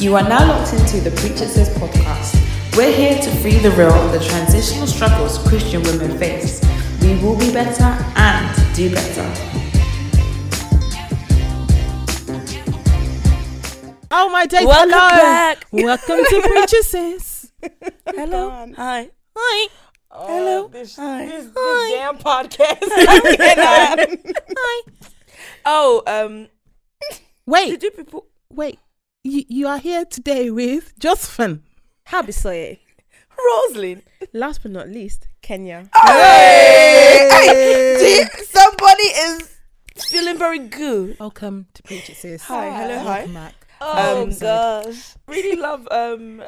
You are now locked into the Preacher Sis podcast. We're here to free the real of the transitional struggles Christian women face. We will be better and do better. Oh my days! Welcome hello. back. Welcome to Preacher Sis. Hello. Hi. Hi. Oh, Hello. This, Hi. this, this Hi. damn podcast. Hi. Oh, um, Wait, did you people? wait. You, you are here today with Josephine. Abisoye. Rosalind. Last but not least, Kenya. Hey! Hey! See, somebody is feeling very good. Welcome to Preacher Sis. Hi, hello, hi. Welcome back. Oh Um, gosh. Really love um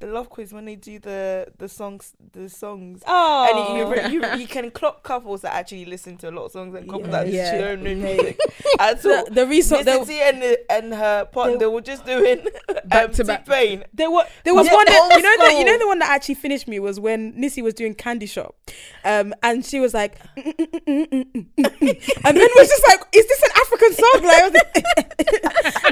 the love quiz when they do the the songs the songs. Oh. And you, you, oh. you, you can clock couples that actually listen to a lot of songs and couples that Yeah. don't know music at all. the, the reason Missy there, T and and her partner they were just doing Back um, to back. T-Pain. there was there was Yeah, one that, you know that you know the one that actually finished me was when Nissy was doing Candy Shop, um, and she was like, and then was just like, is this an African song? Like,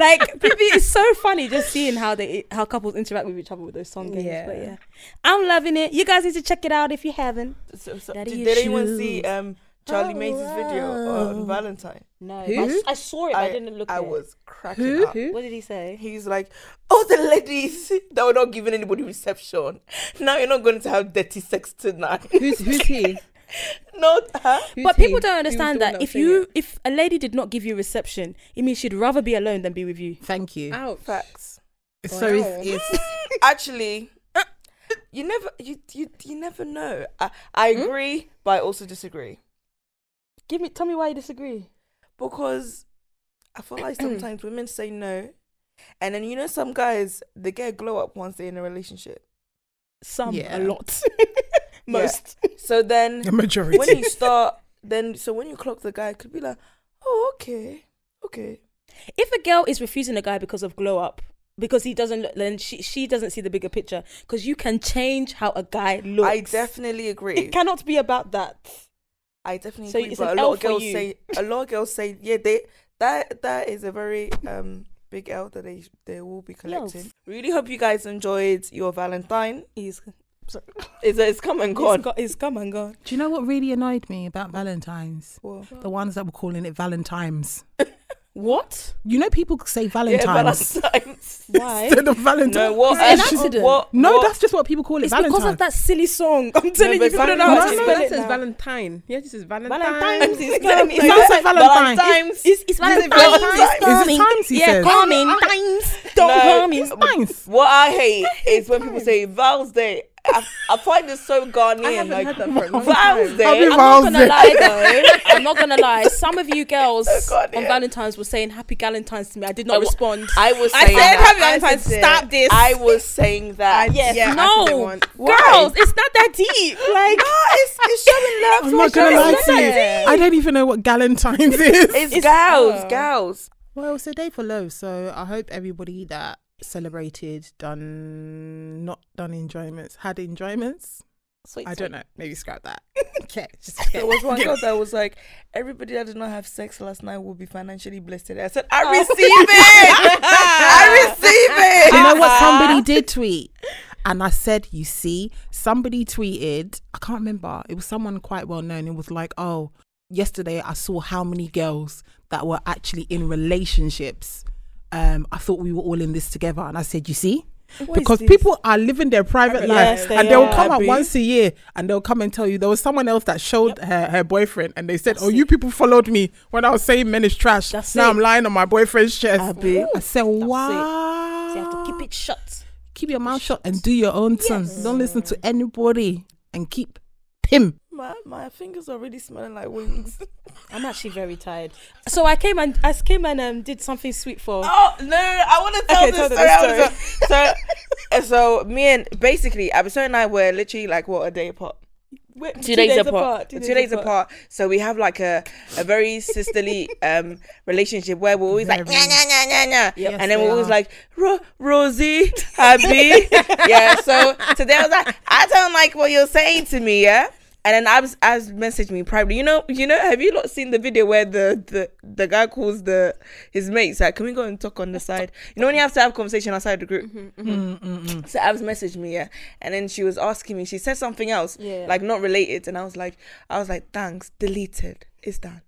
like, PP is so funny just seeing how they how couples interact with each other with those song games. Yeah. But yeah, I'm loving it. You guys need to check it out if you haven't. So, so, did, did anyone see um Charlie Oh, Mays' video on Valentine? No, Who? I, s- I saw it. But I, I- didn't look. I at it. was cracking Who? up. What did he say? He's like, oh, the ladies that were not giving anybody reception. Now you're not going to have dirty sex tonight. Who's, who's he? not her. Who's but he? people don't understand that if you it? if a lady did not give you reception, it means she'd rather be alone than be with you. Thank you. Ouch. Facts. So it's, it's Actually, you never, you, you, you never know. I, I Hmm? agree, but I also disagree Give me, tell me why you disagree. because I feel like sometimes women say no, and then you know some guys they get a glow up once they're in a relationship. Some, Yeah. a lot, most. So then the majority. when you start, then so when you clock the guy, it could be like, oh okay, okay. If a girl is refusing a guy because of glow up, because he doesn't, look, then she she doesn't see the bigger picture. Because you can change how a guy looks. I definitely agree. It cannot be about that. I definitely So agree. it's But an a L lot of for girls you. say a lot of girls say yeah they that that is a very um big L that they they will be collecting. Really hope you guys enjoyed your Valentine. He's, It's it's come and he's, gone. got, he's come and gone. Do you know what really annoyed me about Valentine's? Well, The ones that were calling it Valentine's. What? You know, people say yeah, Valentine's Valentine's. Why? instead of Valentine's. No, what? Is it an accident? What, No, what- that's just what people call it. It's Valentine's. because of that silly song. I'm telling but you, people don't know how to No, no, spell it says now. Valentine. Yeah, this is Valentine. Valentine's is It sounds like Valentine. Valentine's. It's, it's Valentine's. Valentine's. Is it times, he yeah, says? coming. Times. Don't No. call me. What I hate is when people say Val's Day. I, I find it so I Ghanaian. haven't Like heard that for a long Val's time. Day. I'm not gonna lie though. I'm not gonna lie. Some of you girls God, on yeah. Valentine's were saying Happy Valentine's to me. I did not I wa- respond. I was I said that. Happy Valentine's. Stop this. I was saying that. yes. Yeah, I no. said it once. Girls, it's not that deep. Like No, it's, it's showing love. I'm not gonna lie to you. I don't even know what Galentine's is. It's, It's- gals, oh. gals. Well, it's a day for love, so I hope everybody that celebrated done not done enjoyments had enjoyments. Sweet, I sweet. don't know. Maybe scrap that. okay, just There was one girl that was like, everybody that did not have sex last night will be financially blessed today. I said, I Oh. receive it. I receive it. you know what uh-huh. somebody did tweet? And I said, you see, somebody tweeted, I can't remember, it was someone quite well known. It was like, oh, yesterday I saw how many girls that were actually in relationships. Um, I thought we were all in this together. And I said, you see? What because people are living their private Yes, life they and they'll come out once a year and they'll come and tell you there was someone else that showed her, her boyfriend and they said That's oh you people followed me when i was saying men is trash That's now it. i'm lying on my boyfriend's chest Abby. i said it. wow So you have to keep it shut. keep your mouth shut and do your own thing don't listen to anybody and keep him My, my fingers are really smelling like wings. I'm actually very tired. So I came and I came and um, did something sweet for. Oh no, I want to tell Okay, this tell the story. I story. So, so me and basically, Abisoye and I were literally like what a day apart. Wait, two, days, apart. Two, days, apart. So we have like a, a very sisterly um relationship where we're always like Very. nya nya nya nya nya, Yes, and then we're always are. like Ro- Rosie, Abby. yeah. So today I was like, I don't like what you're saying to me, yeah. And then Abs Abs messaged me privately. You know, you know, have you not seen the video where the the, the guy calls the his mates like, can we go and talk on the side? You know, when you have to have conversation outside the group. Mm-hmm. So Abs messaged me, yeah, and then she was asking me. She said something else, Yeah. like not related, and I was like, I was like, thanks, deleted, it's done.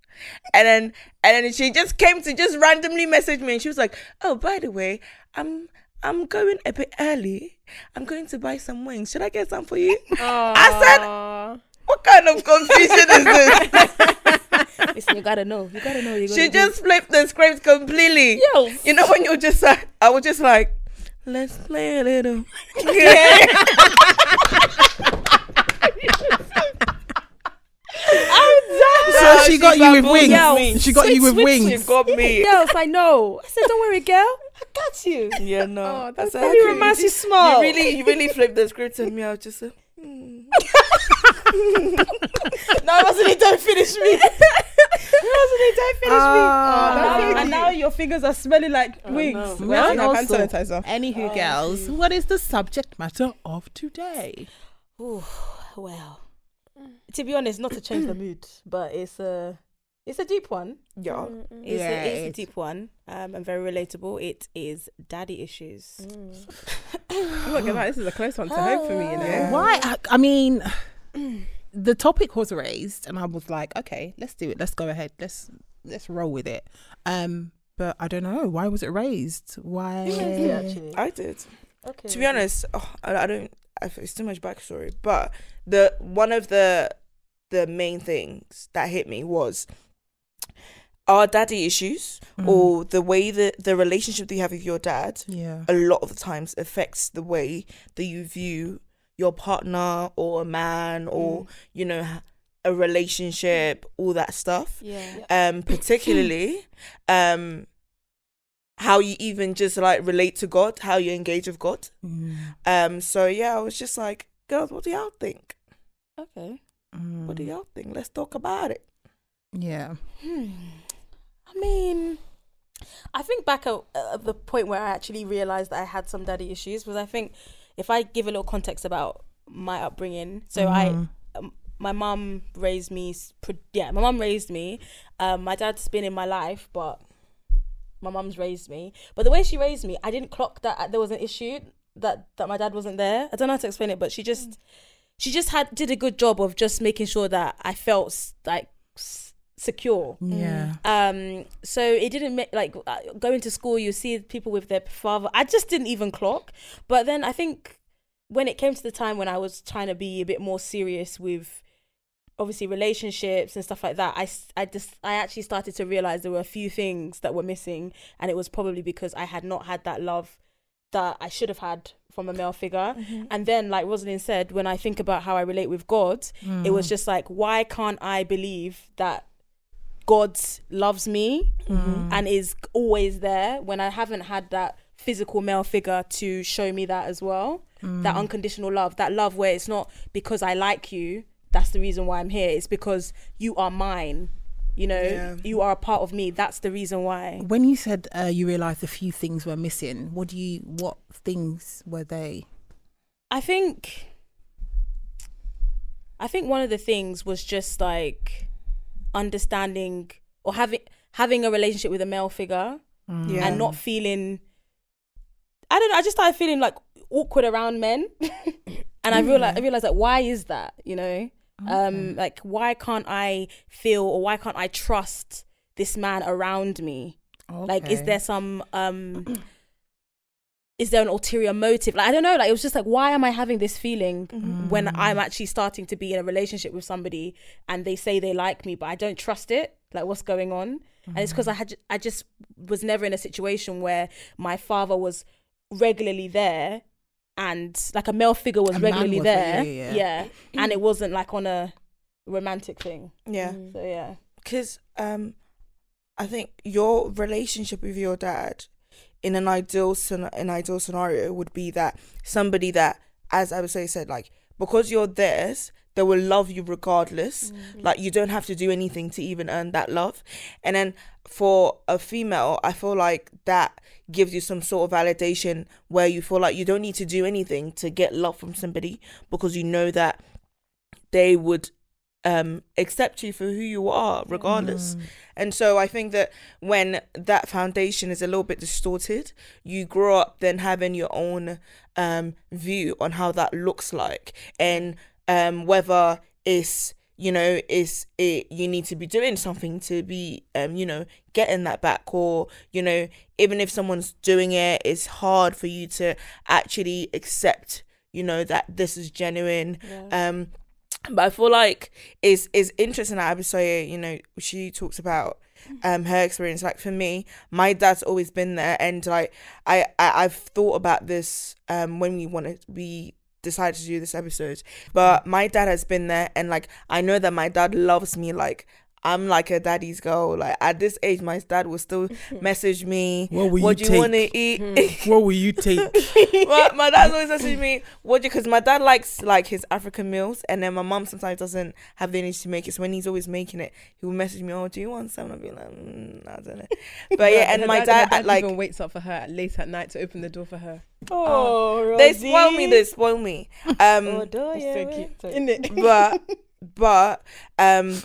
And then and then she just came to just randomly message me, and she was like, oh, by the way, I'm. I'm going a bit early. I'm going to buy some wings. Should I get some for you? I said, what kind of confusion is this? Listen, you gotta know. You gotta know. You're she just flipped the script completely. Yes. You know when you're just like, I was just like, let's play a little. Yeah. So she got you with wings. Yes. She got you with She wings. She got me. Yes, I know. I said, don't worry, girl. I got you. Yeah, no. Oh, I that's said, very okay, romantic you, smile. You really, you really flipped the script on me. I was just like, hmm. No, Rosalie, don't finish me. Rosalie, don't finish Ah. me. Oh, and, thank now your fingers are smelling like wings. no. Well, Well, you have hand sanitizer. Anywho, girls, what is the subject matter of today? Ooh, well, to be honest, not to change the mood, but it's a it's a deep one. yeah. It's, Yeah, a, it's a deep one um, and very relatable. It is daddy issues. I'm not gonna lie, this is a close one to home for me, you know. Yeah. Why? I, I mean, the topic was raised, and I was like, okay, let's do it. Let's go ahead. Let's let's roll with it. Um, but I don't know why was it raised. Why? actually. I did. Okay. To be honest, oh, I, I don't. I, it's too much backstory. But the one of the the main things that hit me was our daddy issues Mm. or the way that the relationship that you have with your dad Yeah. a lot of the times affects the way that you view your partner or a man or you know a relationship all that stuff Yeah. um particularly um how you even just like relate to god how you engage with god Mm. um so yeah i was just like girls what do y'all think Okay. what do y'all think let's talk about it Yeah. Hmm. I mean, I think back at, at the point where I actually realized that I had some daddy issues was I think if I give a little context about my upbringing, so I Mhm. um, my mum raised me. Yeah, my mum raised me. Um, my dad's been in my life, but my mum's raised me. But the way she raised me, I didn't clock that uh, there was an issue that that my dad wasn't there. I don't know how to explain it, but she just she just had did a good job of just making sure that I felt like secure. Yeah. Um, so it didn't make like uh, going to school. You see people with their father. I just didn't even clock. But then I think when it came to the time when I was trying to be a bit more serious with obviously relationships and stuff like that, I, I just I actually started to realize there were a few things that were missing, and it was probably because I had not had that love that I should have had from a male figure. And then, like Rosalind said, when I think about how I relate with God, it was just like, why can't I believe that God loves me and is always there when I haven't had that physical male figure to show me that as well? That unconditional love, that love where it's not because I like you, that's the reason why I'm here. It's because you are mine. You know, Yeah. you are a part of me. That's the reason why. When you said uh, you realised a few things were missing, what do you? What things were they? I think I think one of the things was just like understanding or having having a relationship with a male figure yeah and not feeling I don't know, I just started feeling like awkward around men. and I realized I realized like why is that, you know? Um like why can't I feel or why can't I trust this man around me? Like is there some um is there an ulterior motive? Like I don't know, like it was just like why am I having this feeling when I'm actually starting to be in a relationship with somebody and they say they like me but I don't trust it? Like what's going on? And it's because I had I just was never in a situation where my father was regularly there and like a male figure was A regularly was there, yeah, Yeah, yeah. And it wasn't like on a romantic thing. yeah So yeah. because um i think your relationship with your dad in an ideal an ideal scenario would be that somebody that as i would say said like because you're theirs they will love you regardless. Mm. Like you don't have to do anything to even earn that love. And then for a female i feel like that gives you some sort of validation where you feel like you don't need to do anything to get love from somebody because you know that they would um accept you for who you are regardless. And so i think that when that foundation is a little bit distorted you grow up then having your own um view on how that looks like. And um whether it's you know is it you need to be doing something to be um you know getting that back or you know even if someone's doing it it's hard for you to actually accept you know that this is genuine. Um but I feel like it's it's interesting that Abisoye, you know, she talks about um her experience. Like for me, my dad's always been there and like I, I I've thought about this um when we wanted we decided to do this episode. But my dad has been there and like I know that my dad loves me like I'm like a daddy's girl. Like at this age, my dad will still message me. What will what you do you want take? to eat? What will you take? my, my dad's always messaging me, what do you, because my dad likes like his African meals, and then my mom sometimes doesn't have the energy to make it. So when he's always making it, he will message me, oh, do you want some? I'll be like, mm, I don't know. But yeah, and Her my dad, dad, her like, even waits up for her late at night to open the door for her. oh, they spoil me, they spoil me. Um, so cute, isn't but but um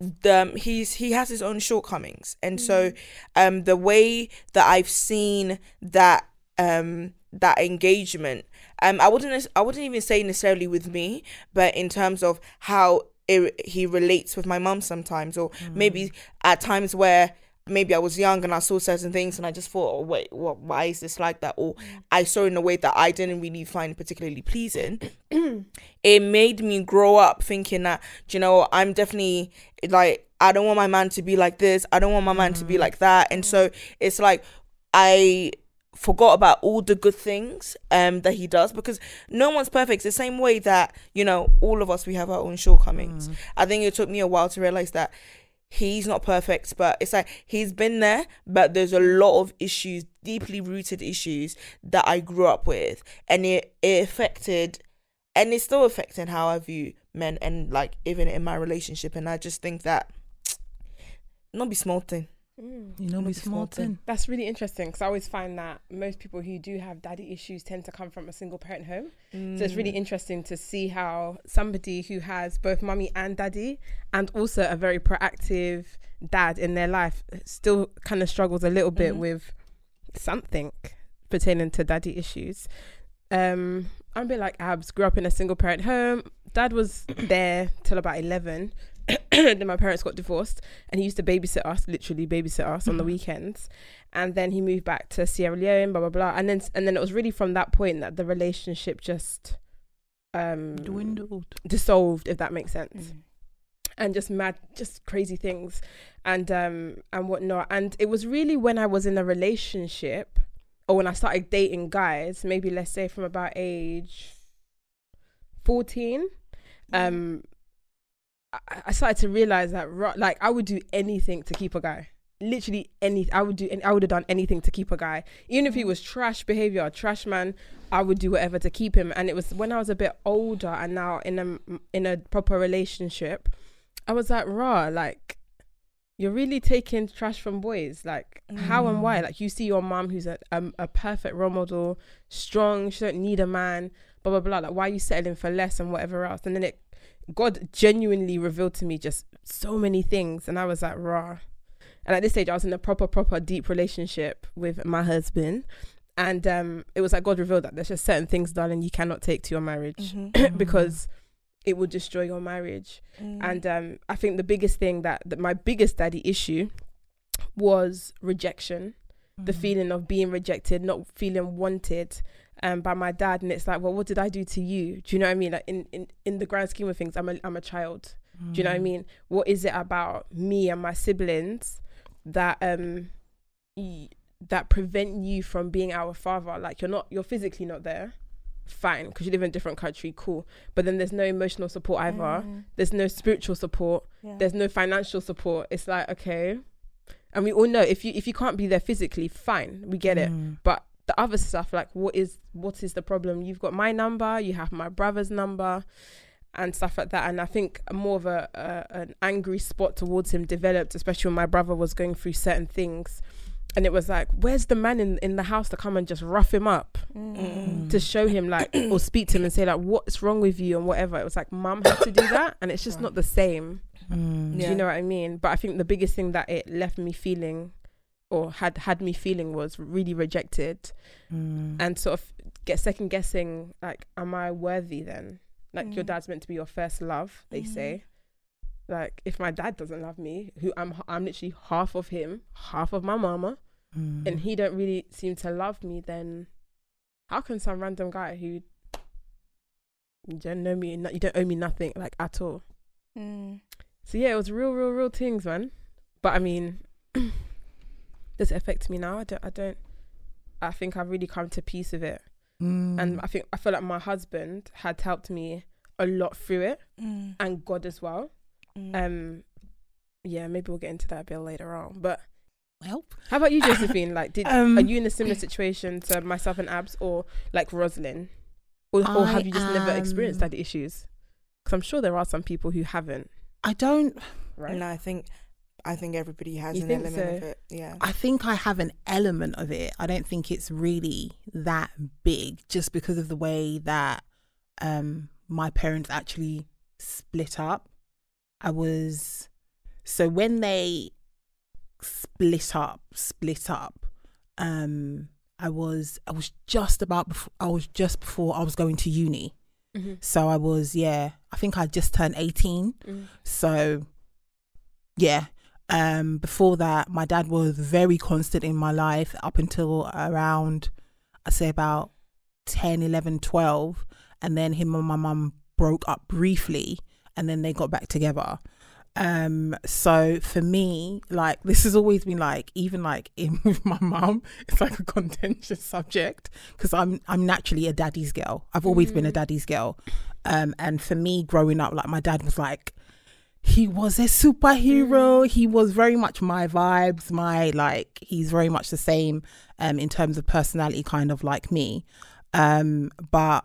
the he's he has his own shortcomings. And so um the way that i've seen that um that engagement um i wouldn't i wouldn't even say necessarily with me but in terms of how it, he relates with my mum sometimes or maybe at times where maybe I was young and I saw certain things and I just thought, oh, wait, what, why is this like that? Or I saw in a way that I didn't really find particularly pleasing. it made me grow up thinking that, you know, I'm definitely like, I don't want my man to be like this. I don't want my man to be like that. And so it's like, I forgot about all the good things um that he does because no one's perfect it's the same way that you know all of us we have our own shortcomings i think it took me a while to realize that he's not perfect but it's like he's been there but there's a lot of issues deeply rooted issues that i grew up with. And it, it affected and it's still affecting how i view men and like even in my relationship. And i just think that not be small thing Mm. You know, Not be be small smart. That's really interesting because I always find that most people who do have daddy issues tend to come from a single parent home. So it's really interesting to see how somebody who has both mummy and daddy and also a very proactive dad in their life still kind of struggles a little bit with something pertaining to daddy issues. Um, I'm a bit like Abs, grew up in a single parent home. Dad was there till about 11. then my parents got divorced and he used to babysit us, literally babysit us on the weekends. And then he moved back to Sierra Leone, blah blah blah. And then and then it was really from that point that the relationship just um Dwindled. dissolved, if that makes sense. And just mad, just crazy things, and um and whatnot. And it was really when I was in a relationship, or when I started dating guys, maybe let's say from about age fourteen, um, I, I started to realize that like I would do anything to keep a guy. Literally any, I would do. any- I would have done anything to keep a guy, even if he was trash behavior, a trash man. I would do whatever to keep him. And it was when I was a bit older and now in a in a proper relationship, I was like, raw, like you're really taking trash from boys. Like how and why? Like you see your mom who's a um, a perfect role model, strong. She don't need a man. Blah blah blah. Like why are you settling for less and whatever else? And then it, God genuinely revealed to me just so many things, and I was like, raw. And at this stage, I was in a proper, proper deep relationship with my husband. And um, it was like God revealed that there's just certain things, darling, you cannot take to your marriage because it will destroy your marriage. And um, I think the biggest thing that, that my biggest daddy issue was rejection, the feeling of being rejected, not feeling wanted um, by my dad. And it's like, well, what did I do to you? Do you know what I mean? Like in, in, in the grand scheme of things, I'm a, I'm a child. Do you know what I mean? What is it about me and my siblings that um y- that prevent you from being our father? Like you're not, you're physically not there. Fine, because you live in a different country, cool. But then there's no emotional support either. There's no spiritual support. There's no financial support. It's like okay, and we all know if you if you can't be there physically, fine, we get it. But the other stuff, like what is what is the problem? You've got my number, you have my brother's number, and stuff like that. And I think more of a, a an angry spot towards him developed, especially when my brother was going through certain things and it was like, where's the man in in the house to come and just rough him up Mm. to show him like or speak to him and say like what's wrong with you and whatever. It was like mum had to do that, and it's just not the same. Mm. Do Yeah. you know what I mean? But I think the biggest thing that it left me feeling or had had me feeling was really rejected Mm. and sort of get second guessing like am I worthy then? Like your Mm. dad's meant to be your first love, they Mhm. say. Like if my dad doesn't love me, who I'm I'm literally half of him, half of my mama, Mm. and he don't really seem to love me, then how can some random guy who you don't know me, no- you don't owe me nothing like at all? Mm. So yeah, it was real, real, real things, man. But I mean, does it affect me now? I don't. I don't. I think I've really come to peace with it, Mm. and I think I feel like my husband had helped me a lot through it, Mm. and God as well. Mm. Um, yeah, maybe we'll get into that a bit later on. But well, how about you, Josephine? like, did Um, are you in a similar situation to myself and Abs, or like Rosalind, or, or have you just never experienced that issues? Because I'm sure there are some people who haven't. I don't. Right? No, I think I think everybody has You an element of it. Yeah. I think I have an element of it. I don't think it's really that big, just because of the way that um, my parents actually split up. I was so when they split up, split up. Um, I was I was just about before I was just before I was going to uni. Mm-hmm. So I was yeah. I think I just turned eighteen. Mm. So yeah. Um before that my dad was very constant in my life up until around I'd say about 10, 11, 12 and then him and my mum broke up briefly and then they got back together. Um so for me like this has always been like even like in with my mum it's like a contentious subject because I'm I'm naturally a daddy's girl. I've always been a Mm. daddy's girl. Um and for me growing up like my dad was like he was a superhero. He was very much my vibes, my like he's very much the same um in terms of personality kind of like me. Um but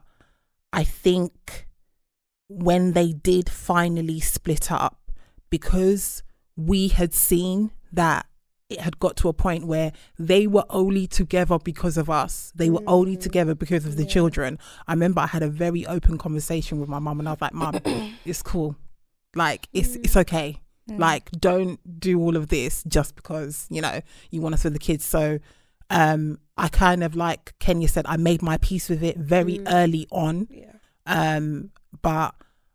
I think when they did finally split up because we had seen that it had got to a point where they were only together because of us. They were only Mm. together because of the Yeah. children. I remember I had a very open conversation with my mum and I was like, Mum, it's cool. Like it's it's okay. Mm. Like don't do all of this just because, you know, you want us with the kids. So um I kind of like Kenya said, I made my peace with it very Mm. early on. Yeah. Um, but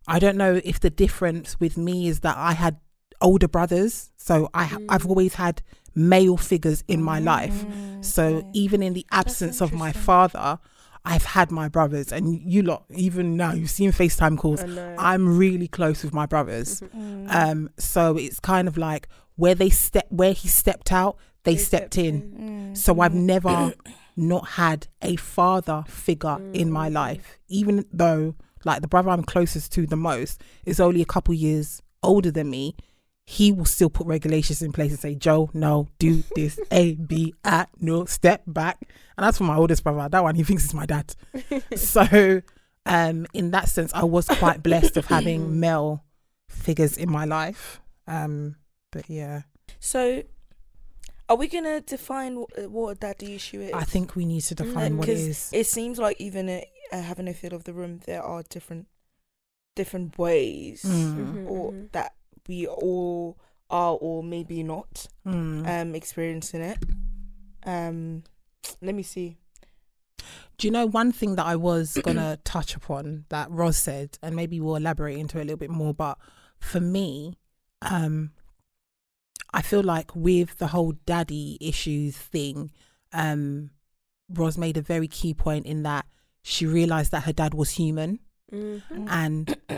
I don't know if the difference with me is that I had older brothers, so I ha- I've Mm. always had male figures in my life. Mm, So okay. even in the absence of my father, I've had my brothers, and you lot even now you've seen FaceTime calls. I know. I'm really close with my brothers. Mhm. Mm. Um, so it's kind of like where they step, where he stepped out, they, stepped, in. Mm, So I've mm. never not had a father figure in my Mm. life, even though like the brother I'm closest to the most is only a couple years older than me. He will still put regulations in place and say, Joe, no, do this, A, B, A, no, step back. And that's for my oldest brother. That one, he thinks it's my dad. so, um, in that sense, I was quite blessed of having male figures in my life. Um, but yeah, So, are we gonna define what, what a daddy issue is? I think we need to define what it is. it seems like even uh, uh, having a feel of the room, there are different different ways, Mm. Mhm, or mhm. that we all are, or maybe not, Mm. um, experiencing it. Um, let me see. Do you know one thing that I was gonna touch upon that Roz said, and maybe we'll elaborate into it a little bit more. But for me, um, I feel like with the whole daddy issues thing, um, Roz made a very key point in that she realized that her dad was human, Mhm. and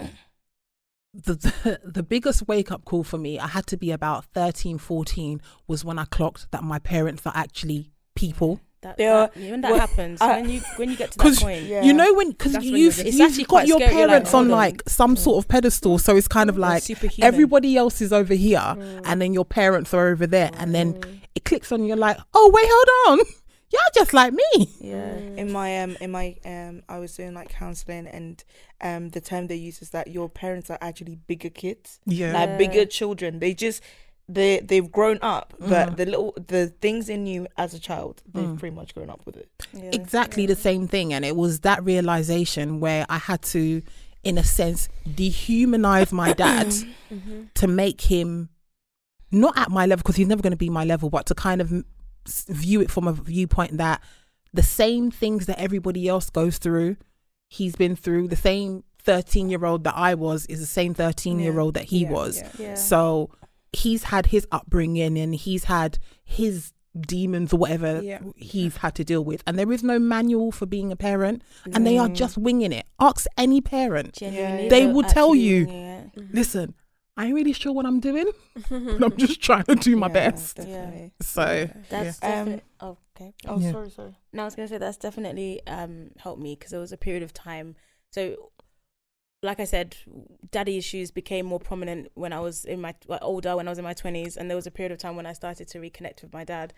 the, the the biggest wake up call for me, I had to be about 13, 14, was when I clocked that my parents are actually people. That, They that- when that well, happens, I- when you when you get to that 'Cause point, Yeah. You know when because That's when you've, you've, you've got your scary, you're like, parents on on. like some sort of pedestal, so it's kind of like superhuman. everybody else is over here, Mm. and then your parents are over there, and then Mm. it clicks on. You're like, oh wait, hold on, you're just like me. Yeah. Mm. In my um in my um I was doing like counseling and um the term they use is that your parents are actually bigger kids. Yeah, Like Yeah. bigger children. They just they they've grown up, but Mhm. the little the things in you as a child, they've Mm. pretty much grown up with it. Yeah. exactly the same thing and it was that realization where i had to in a sense dehumanize my dad Mm-hmm. to make him not at my level because he's never going to be my level but to kind of m- s- view it from a viewpoint that the same things that everybody else goes through he's been through the same 13 year old that i was is the same 13 year old that he Yeah, was yeah. Yeah. so he's had his upbringing and he's had his demons or whatever he's had to deal with. And there is no manual for being a parent, and they are mm. just winging it. Ask any parent. Genuinely, They will tell you. Listen, I ain't really sure what I'm doing, but I'm just trying to do my Yeah, best. definitely. So That's Yeah. Um, oh, okay. Oh, Yeah. sorry, sorry. No, I was gonna say that's definitely um helped me because there was a period of time. So, like I said, daddy issues became more prominent when I was in my well, older, when I was in my twenties, and there was a period of time when I started to reconnect with my dad,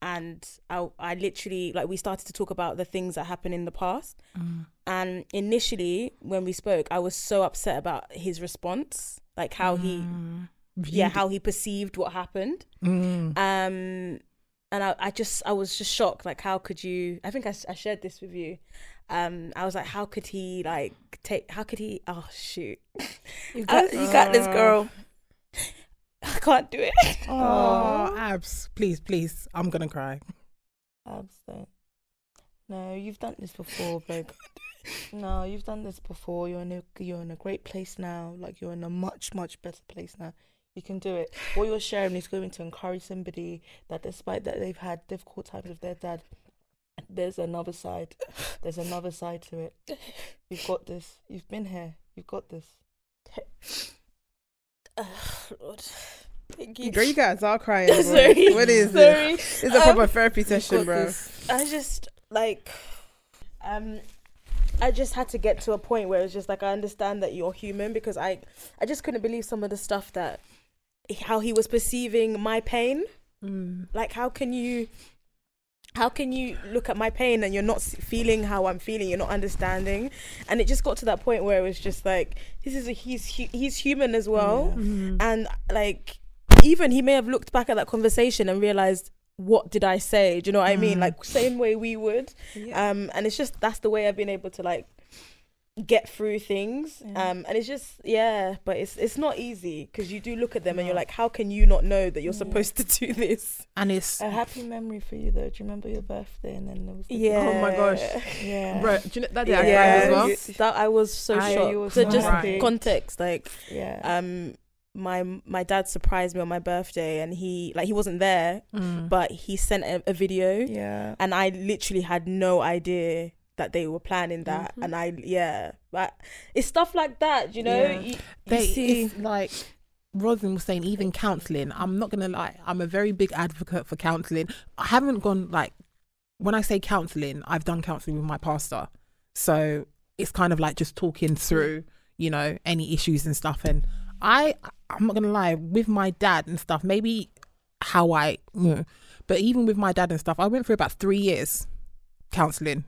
and I I literally like we started to talk about the things that happened in the past, and initially when we spoke, I was so upset about his response, like how he Mm. yeah how he perceived what happened Mm. um and I, I just i was just shocked like how could you i think I, I shared this with you um i was like how could he like take how could he oh shoot You got, you got this, girl. i can't do it Oh, abs, please, please, I'm gonna cry. Abstain. No, you've done this before, babe. No, you've done this before. You're in a you're in a great place now. Like you're in a much much better place now. You can do it. What you're sharing is going to encourage somebody that, despite that they've had difficult times with their dad, there's another side. There's another side to it. You've got this. You've been here. You've got this. Ugh, Lord. Thank you. Girl, you guys are crying. sorry What is sorry this? It's a Um, proper therapy session, bro. this. I just like um I just had to get to a point where it's just like I understand that you're human because I I just couldn't believe some of the stuff that how he was perceiving my pain. Mm. Like how can you how can you look at my pain and you're not feeling how I'm feeling, you're not understanding. And it just got to that point where it was just like this is a he's he's human as well Mm. and like even he may have looked back at that conversation and realized what did I say? Do you know what I mean? Mm. Like same way we would. Yeah. Um, and it's just that's the way I've been able to like get through things. Yeah. Um, and it's just yeah, but it's it's not easy because you do look at them and you're like, how can you not know that you're Yeah. supposed to do this? And it's A happy memory for you though. Do you remember your birthday and then there was the Yeah. Oh my gosh. yeah Bro, do you know that day I Yeah, cried as well? you- that I was so I- shocked. you were so so just happy. context, like yeah um, my my dad surprised me on my birthday, and he like he wasn't there, Mm. but he sent a, a video, yeah and I literally had no idea that they were planning that, Mhm. and I yeah, but it's stuff like that, you know. Yeah. You, you they see, it's like Rosin was saying, even counselling. I'm not gonna lie, I'm a very big advocate for counselling. I haven't gone like when I say counselling, I've done counselling with my pastor, so it's kind of like just talking through, you know, any issues and stuff. And I, I'm not gonna lie, with my dad and stuff, maybe how I, but even with my dad and stuff, I went through about three years counselling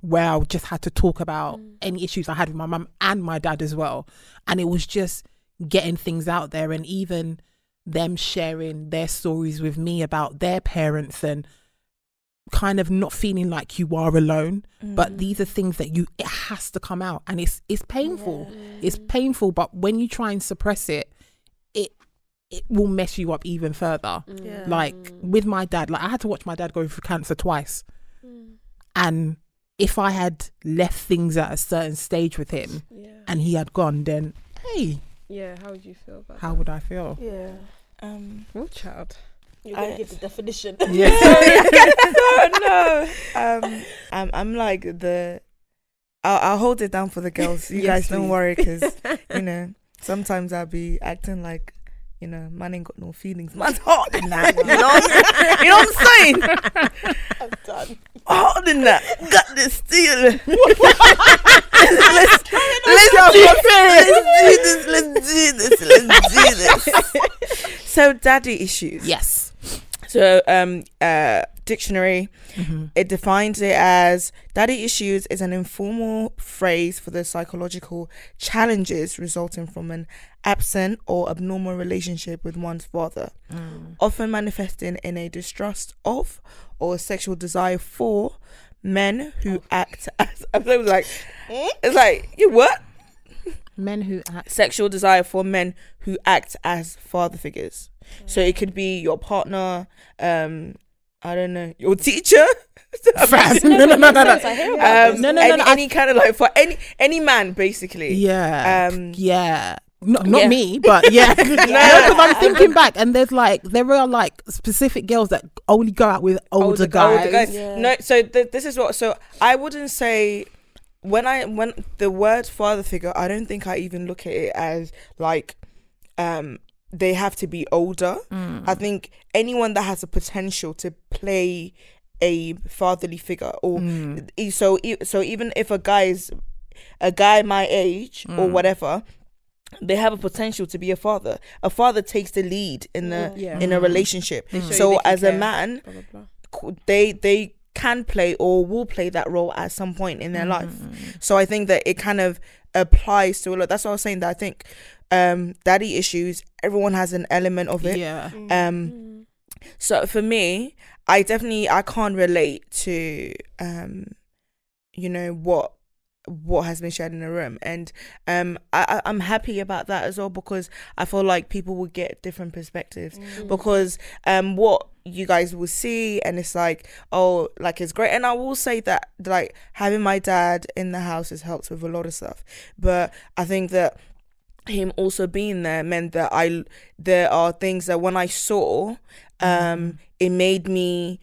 where I just had to talk about mm. any issues I had with my mum and my dad as well. And it was just getting things out there and even them sharing their stories with me about their parents and kind of not feeling like you are alone. Mm. But these are things that you it has to come out and it's it's painful. It's painful, but when you try and suppress it, it it will mess you up even further. Yeah. Like with my dad, like I had to watch my dad go through cancer twice. And if I had left things at a certain stage with him Yeah. and he had gone, then hey, Yeah, how would you feel about how would I feel? yeah um that? Oh, child. You're gonna I- give the definition. Yeah. no, no. Um, I'm, I'm like the. I'll, I'll hold it down for the girls. You Yes, guys don't worry, because you know sometimes I'll be acting like you know man ain't got no feelings. Man's hot than that. You know, what I'm- you know what I'm saying? I'm done. Hot than that. Got this steel. Let's, let's, let's, do, let's do this. Let's do this. Let's do this. So, daddy issues. yes. So um uh dictionary, Mm-hmm. it defines it as daddy issues is an informal phrase for the psychological challenges resulting from an absent or abnormal relationship with one's father, Mm. often manifesting in a distrust of or a sexual desire for men who act as. I was like, it's like you what? Men who act. Sexual desire for men who act as father figures. So it could be your partner, um, I don't know, your teacher. Fam. No, no, no, no, no. I um. No, no, no, any, no, I- any kind of like for any any man basically. Yeah. Um, yeah. No, not yeah. me, but yeah. no, because I'm thinking back, and there's like there are like specific girls that only go out with older, older guys. older guys. Yeah. No, so th- this is what. So I wouldn't say when I when the word father figure. I don't think I even look at it as like um they have to be older. Mm. I think anyone that has a potential to play a fatherly figure or Mm. e- so e- so even if a guy is a guy my age or Mm. whatever they have a potential to be a father a father takes the lead in the Yeah. in a relationship They show you so they can as a man Blah, blah, blah. they they can play or will play that role at some point in their life Mm. so i think that it kind of applies to a lot that's what i was saying that i think um daddy issues everyone has an element of it Yeah. um so for me i definitely i can't relate to um you know what what has been shared in the room. And um I, i'm happy about that as well because i feel like people will get different perspectives. Because um what you guys will see and it's like oh like it's great. And i will say that like having my dad in the house has helped with a lot of stuff. But i think that him also being there meant that i there are things that when i saw um it made me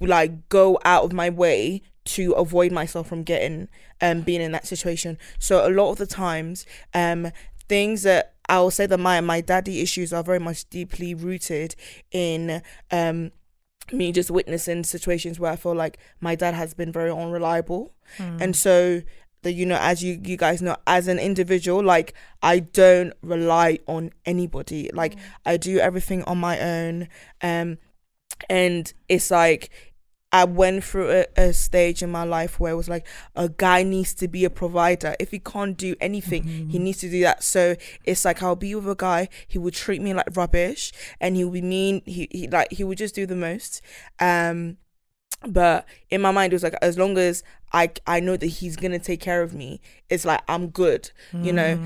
like go out of my way to avoid myself from getting um being in that situation. So a lot of the times um things that I'll say that my my daddy issues are very much deeply rooted in um me just witnessing situations where I feel like my dad has been very unreliable. And so the you know as you you guys know as an individual like I don't rely on anybody. Like I do everything on my own. Um and it's like I went through a, a stage in my life where it was like a guy needs to be a provider. If he can't do anything, he needs to do that. So it's like I'll be with a guy, he would treat me like rubbish and he'll be mean. He, he like he would just do the most. Um but in my mind it was like as long as I I know that he's gonna take care of me, it's like I'm good. You know,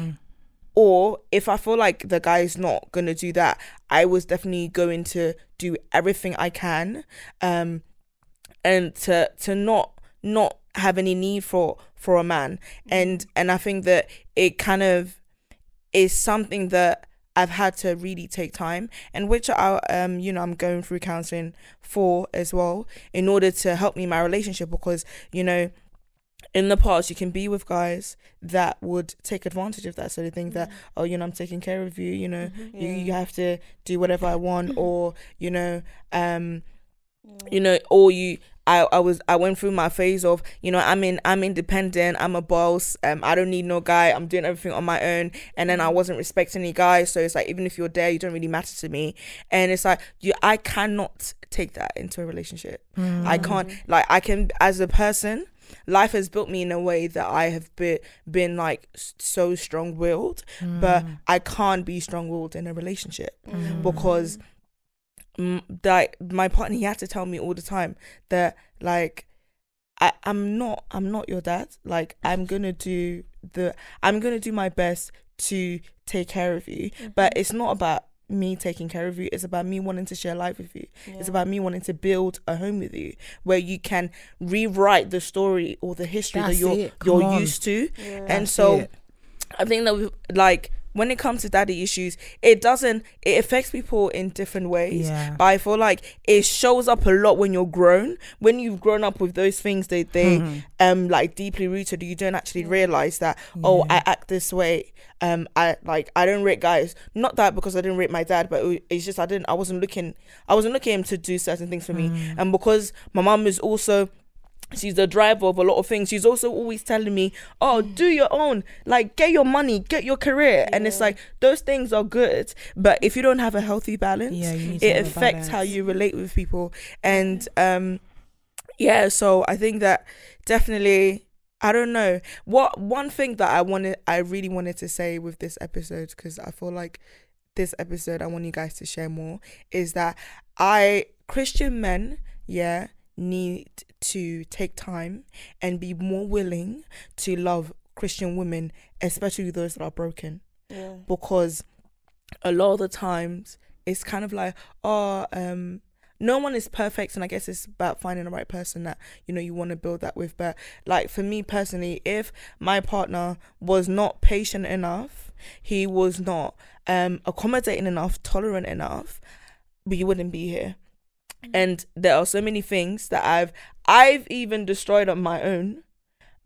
or if I feel like the guy's not gonna do that, I was definitely going to do everything I can, um, and to to not not have any need for for a man, and and I think that it kind of is something that I've had to really take time, and which I um you know I'm going through counseling for as well in order to help me in my relationship because you know in the past you can be with guys that would take advantage of that so they think that oh you know i'm taking care of you you know you, you have to do whatever i want or you know um you know or you I, I was I went through my phase of you know I'm in I'm independent I'm a boss um I don't need no guy I'm doing everything on my own and then I mm-hmm. wasn't respecting any guys so it's like even if you're there you don't really matter to me. And it's like you I cannot take that into a relationship. I mm. can't like I can as a person life has built me in a way that I have been been like so strong willed but mm. I can't be strong willed in a relationship mm. because that my partner he had to tell me all the time that like I, I'm not I'm not your dad. Like I'm gonna do the I'm gonna do my best to take care of you. Mm-hmm. But it's not about me taking care of you. It's about me wanting to share life with you. It's about me wanting to build a home with you where you can rewrite the story or the history That's that you're you're on. used to. and so it. I think that we, like when it comes to daddy issues, it doesn't it affects people in different ways. Yeah. But I feel like it shows up a lot when you're grown. When you've grown up with those things they they Mm-hmm. um like deeply rooted, you don't actually realize that oh I act this way. Um I like I don't rate guys. Not that because I didn't rate my dad, but it- it's just I didn't I wasn't looking I wasn't looking at him to do certain things for me. Mm. And because my mum is also she's the driver of a lot of things. She's also always telling me oh Mm. do your own like get your money get your career. And it's like those things are good but if you don't have a healthy balance Yeah, you need to it affects how you relate with people. And um yeah so i think that definitely i don't know. What one thing that i wanted i really wanted to say with this episode because i feel like this episode i want you guys to share more is that i christian men yeah need to take time and be more willing to love christian women especially those that are broken. Yeah. because a lot of the times it's kind of like oh um no one is perfect and i guess it's about finding the right person that you know you want to build that with. But like for me personally if my partner was not patient enough he was not um accommodating enough tolerant enough we wouldn't be here and there are so many things that i've i've even destroyed on my own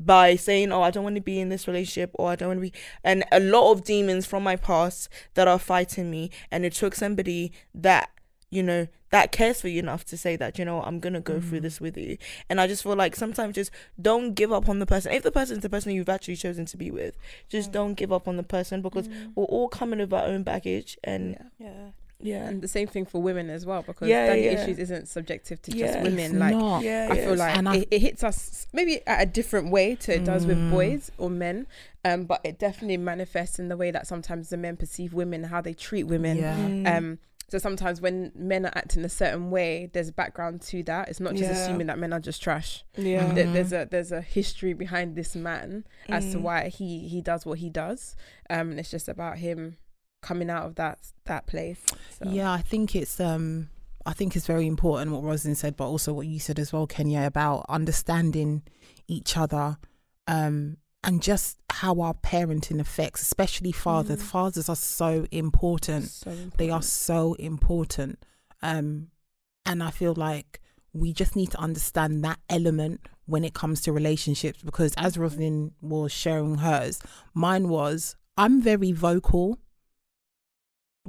by saying, "Oh, I don't want to be in this relationship," or "I don't want to be," and a lot of demons from my past that are fighting me, and it took somebody that you know that cares for you enough to say that you know I'm gonna go through mm. this with you, and I just feel like sometimes just don't give up on the person. If the person's the person you've actually chosen to be with, just mm. don't give up on the person because mm. we're all coming with our own baggage, and Yeah. Yeah. Yeah, And the same thing for women as well, because Yeah, daddy yeah. issues isn't subjective to Yeah. just It's women. Like not. yeah, I feel like And it, it hits us maybe at a different way to it does with Mm. boys or men, um, but it definitely manifests in the way that sometimes the men perceive women, how they treat women. Yeah. Mm. Um, so sometimes when men are acting a certain way, there's a background to that. It's not just Yeah. assuming that men are just trash. yeah, There- There's a there's a history behind this man as to Mm. why he he does what he does. Um, and it's just about him coming out of that that place. So. Yeah, I think it's um I think it's very important what Rosin said, but also what you said as well, Kenya, about understanding each other, um, and just how our parenting affects, especially fathers. Mm. Fathers are so important. So They are so important. Um, and I feel like we just need to understand that element when it comes to relationships because as Roslyn was sharing hers, mine was I'm very vocal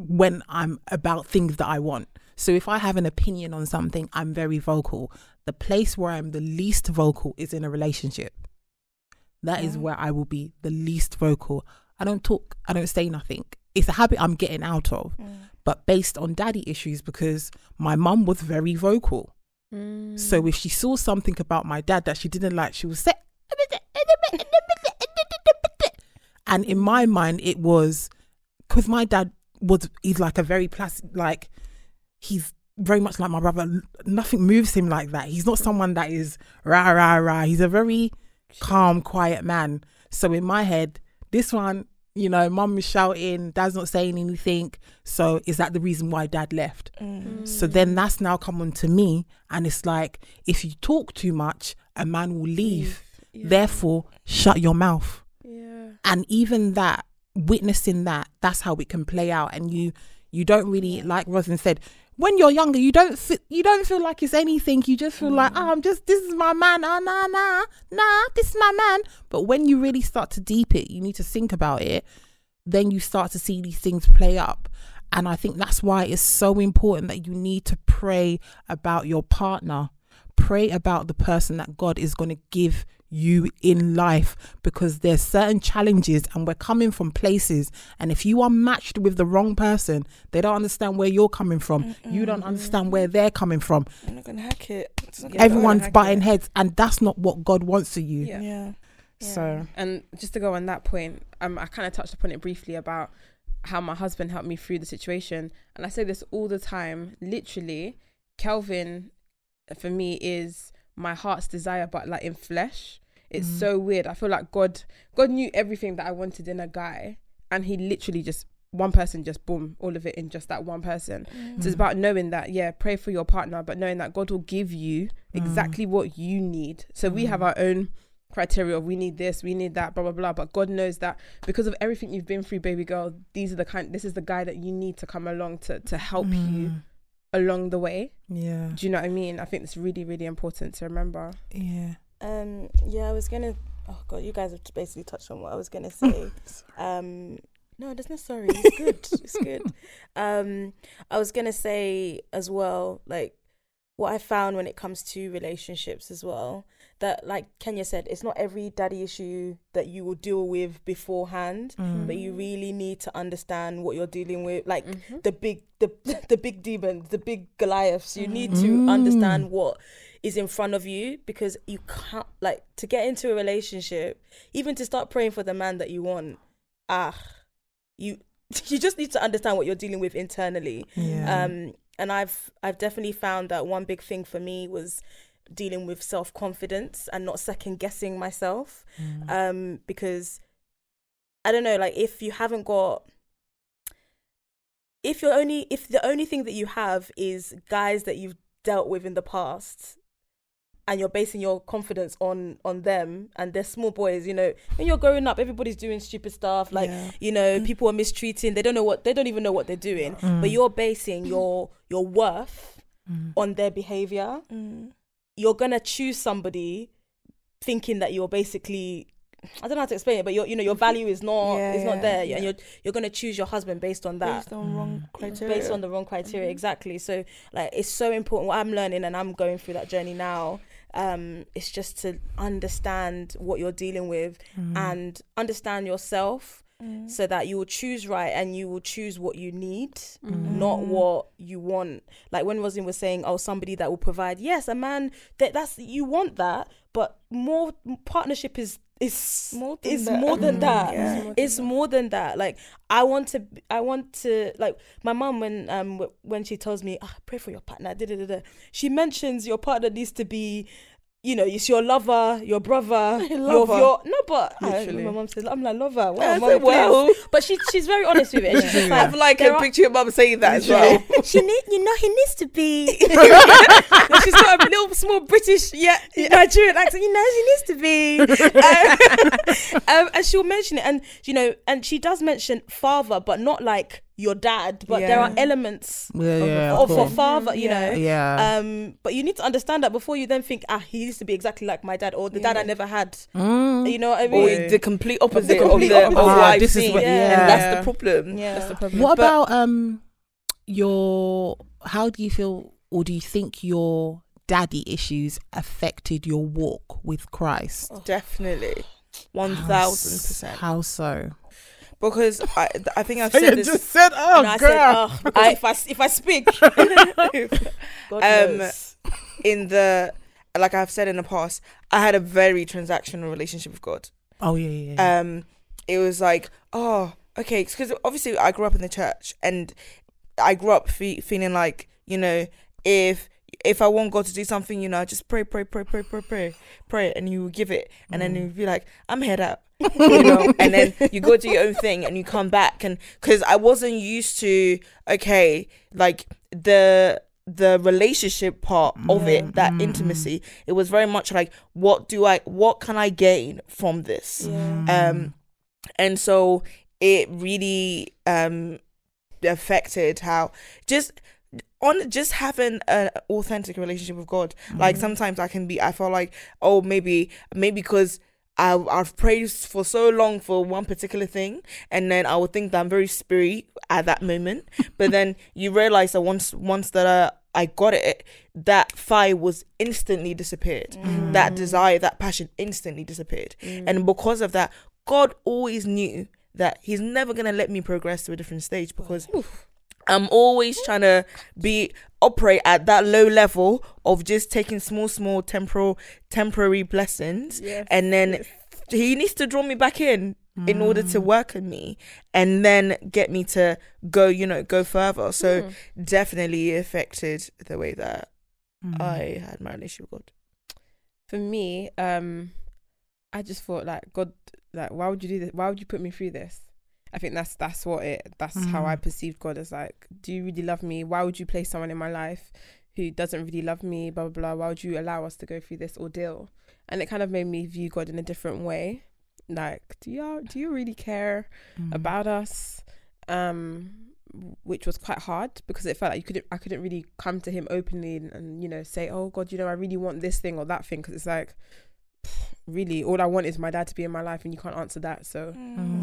when I'm about things that I want. So if I have an opinion on something, I'm very vocal. The place where I'm the least vocal is in a relationship. That is Yeah. where I will be the least vocal. I don't talk, I don't say nothing. It's a habit I'm getting out of, Mm. but based on daddy issues because my mum was very vocal. Mm. So if she saw something about my dad that she didn't like, she would say, and in my mind, it was because my dad was he's like a very plastic, like he's very much like my brother. Nothing moves him like that. He's not someone that is rah rah rah. He's a very calm, quiet man. So in my head, this one, you know, mum is shouting, dad's not saying anything. So is that the reason why dad left? Mm. So then that's now come on to me, and it's like if you talk too much, a man will leave. Yeah. Therefore, shut your mouth. yeah. And even that, witnessing that, that's how it can play out. And you, you don't really like Rosin said. When you're younger, you don't feel, you don't feel like it's anything. You just feel like, oh, I'm just this is my man. Ah, nah, nah, nah, this is my man. But when you really start to deep it, you need to think about it. Then you start to see these things play up. And I think that's why it's so important that you need to pray about your partner. Pray about the person that God is going to give you in life because there's certain challenges and we're coming from places and if you are matched with the wrong person they don't understand where you're coming from you don't understand where they're coming from I'm not gonna hack it. Gonna everyone's hack butting it. heads and that's not what God wants for you Yeah. Yeah. so And just to go on that point, um, I kind of touched upon it briefly about how my husband helped me through the situation, and I say this all the time. Literally, Kelvin, for me, is my heart's desire, but like in flesh. It's Mm. so weird. I feel like God, God knew everything that I wanted in a guy, and He literally just one person, just boom, all of it in just that one person. So it's about knowing that, yeah, pray for your partner, but knowing that God will give you exactly what you need. So we have our own criteria of we need this, we need that, blah blah blah. But God knows that because of everything you've been through, baby girl, these are the kind this is the guy that you need to come along to to help you Mm. Along the way. yeah Do you know what I mean? I think it's really, really important to remember. yeah Um, yeah, I was gonna. Oh god, you guys have basically touched on what I was gonna say. um, no, there's no sorry. It's good. it's good. Um, I was gonna say as well, like what I found when it comes to relationships as well, that like Kenya said, it's not every daddy issue that you will deal with beforehand, Mm. but you really need to understand what you're dealing with, like Mhm. the big the the big demons, the big Goliaths. You need to Mm. understand what is in front of you because you can't like to get into a relationship, even to start praying for the man that you want. Ah, you you just need to understand what you're dealing with internally. Yeah. Um, and I've I've definitely found that one big thing for me was dealing with self confidence and not second guessing myself. Mm. Um, because I don't know, like if you haven't got if you're only if the only thing that you have is guys that you've dealt with in the past and you're basing your confidence on on them and they're small boys you know when you're growing up everybody's doing stupid stuff like Yeah. you know people are mistreating they don't know what they don't even know what they're doing but you're basing your your worth Mm. on their behavior Mm. you're gonna choose somebody thinking that you're basically I don't know how to explain it, but your you know your value is not Yeah, is not yeah, there, yeah. and you're you're gonna choose your husband based on that, Based on wrong criteria. based on the wrong criteria, exactly. So like it's so important. What I'm learning, and I'm going through that journey now. Um, it's just to understand what you're dealing with Mm. and understand yourself, Mm. so that you will choose right and you will choose what you need Mm. not what you want. Like when Rosin was saying, "Oh, somebody that will provide." Yes, a man that that's you want that, but more partnership is is More than is that. more than Mm, that. yeah. It's more than that. Like I want to, I want to. Like my mom, when um w- when she tells me, ah, "Pray for your partner," da, da, da, da, she mentions your partner needs to be. You know, it's your lover, your brother, your, Lover. your no, but I, my mum says I'm like lover. Wow, I mum, said, well. but she she's very honest with it. And she's just like, I've like a are- picture of mum saying that as well. she need, you know, he needs to be. she's got a little small British, yeah, Nigerian accent. You know, he needs to be. Um, um, and she'll mention it, and you know, and she does mention father, but not like your dad. But there are elements Yeah, yeah, of of a father, you Yeah. know. Yeah. Um, but you need to understand that before you then think, ah, he needs to be exactly like my dad or the dad I never had. Mm. You know what I mean? Or mean? the complete opposite complete of, the, of opposite. what Ah, I've this is what- yeah. And that's the problem. yeah, That's the problem. What But- about um your how do you feel or do you think your daddy issues affected your walk with Christ? Definitely. One thousand percent. How so? Because I, I think I've said this. said, "Oh, I said, oh, I- if I if I speak, Um, in the like I've said in the past, I had a very transactional relationship with God. oh yeah, yeah, yeah. Um, it was like, oh, okay, because obviously I grew up in the church, and I grew up fe- feeling like, you know, if if I want God to do something, you know, I just pray, pray, pray, pray, pray, pray, pray, and you will give it, and then you'll be like, I'm head out. you know, and then you go do your own thing and you come back and because I wasn't used to okay like the the relationship part of it that Mm, mm, intimacy it was very much like what do I what can I gain from this? Mm. um and so it really um affected how just on just having an authentic relationship with God. Like sometimes I can be I feel like oh maybe maybe because I, I've prayed for so long for one particular thing, and then I would think that I'm very spirit at that moment. but then you realize that once once that uh, I got it, that fire was instantly disappeared. That desire, that passion, instantly disappeared. And because of that, God always knew that He's never gonna let me progress to a different stage because I'm always trying to be operate at that low level of just taking small, small temporal, temporary blessings, Yes, and then he needs to draw me back in in order to work on me, and then get me to go, you know, go further. So Hmm. definitely affected the way that Mm. I had my relationship with God. for me, um, I just thought like God, like why would you do this? Why would you put me through this? I think that's that's what it. That's how I Mm. perceived God as like, do you really love me? Why would you place someone in my life who doesn't really love me? Blah blah blah. Why would you allow us to go through this ordeal? And it kind of made me view God in a different way. Like, do you do you really care Mm. about us? Um, which was quite hard because it felt like you couldn't. I couldn't really come to Him openly and, and you know say, "Oh God, you know, I really want this thing or that thing," because it's like, really, all I want is my dad to be in my life, and you can't answer that. So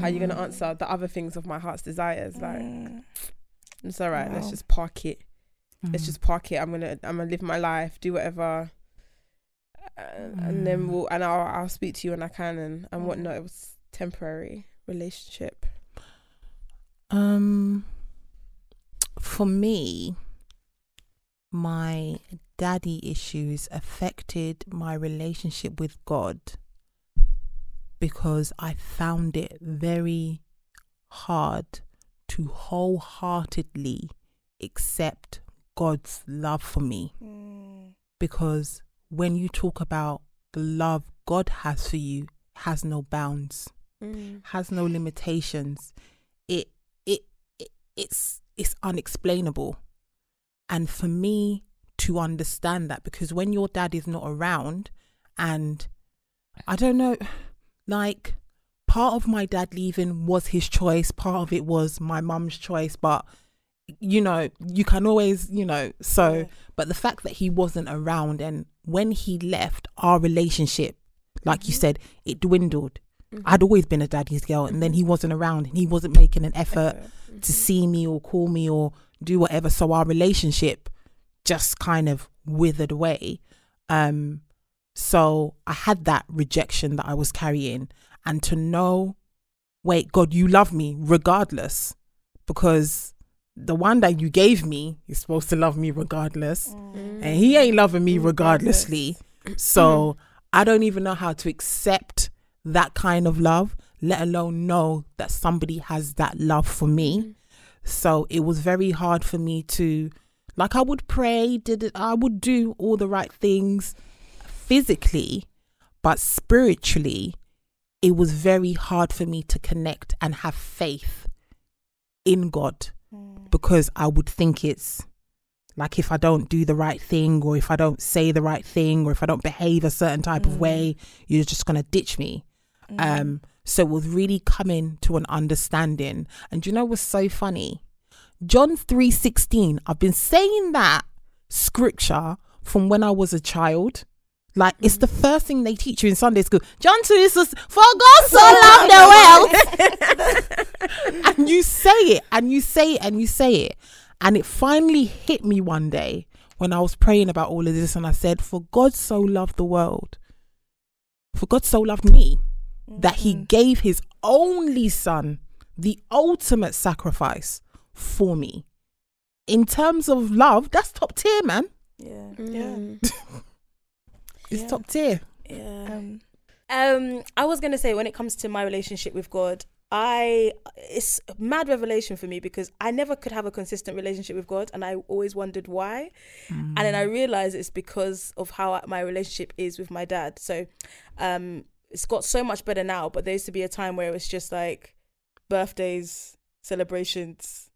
how are you gonna answer the other things of my heart's desires? Like, Mm. it's all right. Let's just park it. Let's Mm. just park it. I'm gonna I'm gonna live my life, do whatever. and then we'll and I'll I'll speak to you when I can and and whatnot. It was temporary relationship. Um, for me, my daddy issues affected my relationship with God because I found it very hard to wholeheartedly accept God's love for me. Mm. Because when you talk about the love God has for you, has no bounds mm. has no limitations. It it, it it's it's unexplainable. And for me to understand that because when your dad is not around and I don't know like part of my dad leaving was his choice, part of it was my mum's choice, but you know, you can always, you know, so but the fact that he wasn't around and when he left our relationship, like you mm-hmm. said, it dwindled. Mm-hmm. I'd always been a daddy's girl, and then mm-hmm. he wasn't around, and he wasn't making an effort to see me or call me or do whatever. So our relationship just kind of withered away. Um, so I had that rejection that I was carrying, and to know, wait, God, you love me regardless, because the one that you gave me is supposed to love me regardless, mm. and he ain't loving me mm, regardlessly. So I don't even know how to accept that kind of love, let alone know that somebody has that love for me. Mm. So it was very hard for me to, like, I would pray, did it, I would do all the right things physically, but spiritually, it was very hard for me to connect and have faith in God mm. because I would think it's like if I don't do the right thing or if I don't say the right thing or if I don't behave a certain type of mm. way, you're just gonna ditch me. Mm. Um, so it was really coming to an understanding. And do you know what's so funny? John three sixteen. I've been saying that scripture from when I was a child. Like it's the mm. first thing they teach you in Sunday school. John two is just, for God so loved the world, and you say it, and you say it, and you say it, and it finally hit me one day when I was praying about all of this, and I said, "For God so loved the world, for God so loved me, that He gave His only Son, the ultimate sacrifice for me." In terms of love, that's top tier, man. Yeah. Mm. It's Yeah. top tier. Yeah. Um, Um, I was gonna say when it comes to my relationship with God, I it's a mad revelation for me because I never could have a consistent relationship with God, and I always wondered why. And then I realized it's because of how my relationship is with my dad. So, um, it's got so much better now. But there used to be a time where it was just like birthdays, celebrations,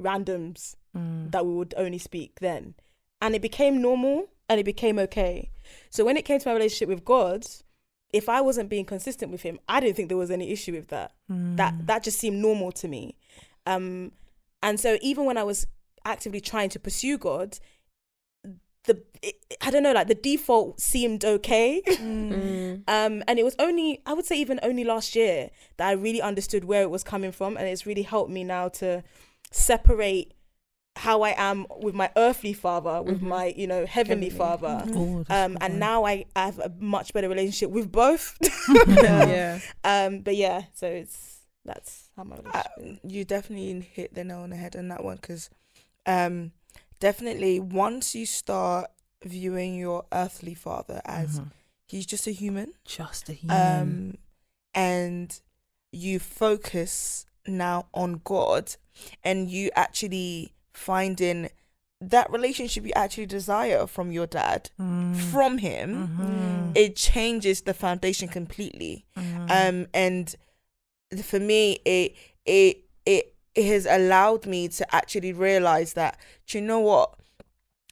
randoms Mm. that we would only speak then. And it became normal and it became okay. So when it came to my relationship with God, if I wasn't being consistent with him, I didn't think there was any issue with that. That that just seemed normal to me. Um and so even when I was actively trying to pursue God, the it, I don't know, like the default seemed okay. Mm. Um, and it was only, I would say, even only last year that I really understood where it was coming from, and it's really helped me now to separate how I am with my earthly father, with Mhm. my, you know, heavenly, Heavenly. father. Oh, Um, and good. now I, I have a much better relationship with both. yeah. Um, but yeah, so it's that's how my Uh, relationship is. you definitely hit the nail on the head on that one because um definitely once you start viewing your earthly father as Mhm. he's just a human just a human. um and you focus now on god and you actually finding that relationship you actually desire from your dad Mm. from him Mhm. it changes the foundation completely Mhm. um and for me it it it it has allowed me to actually realize that you know what?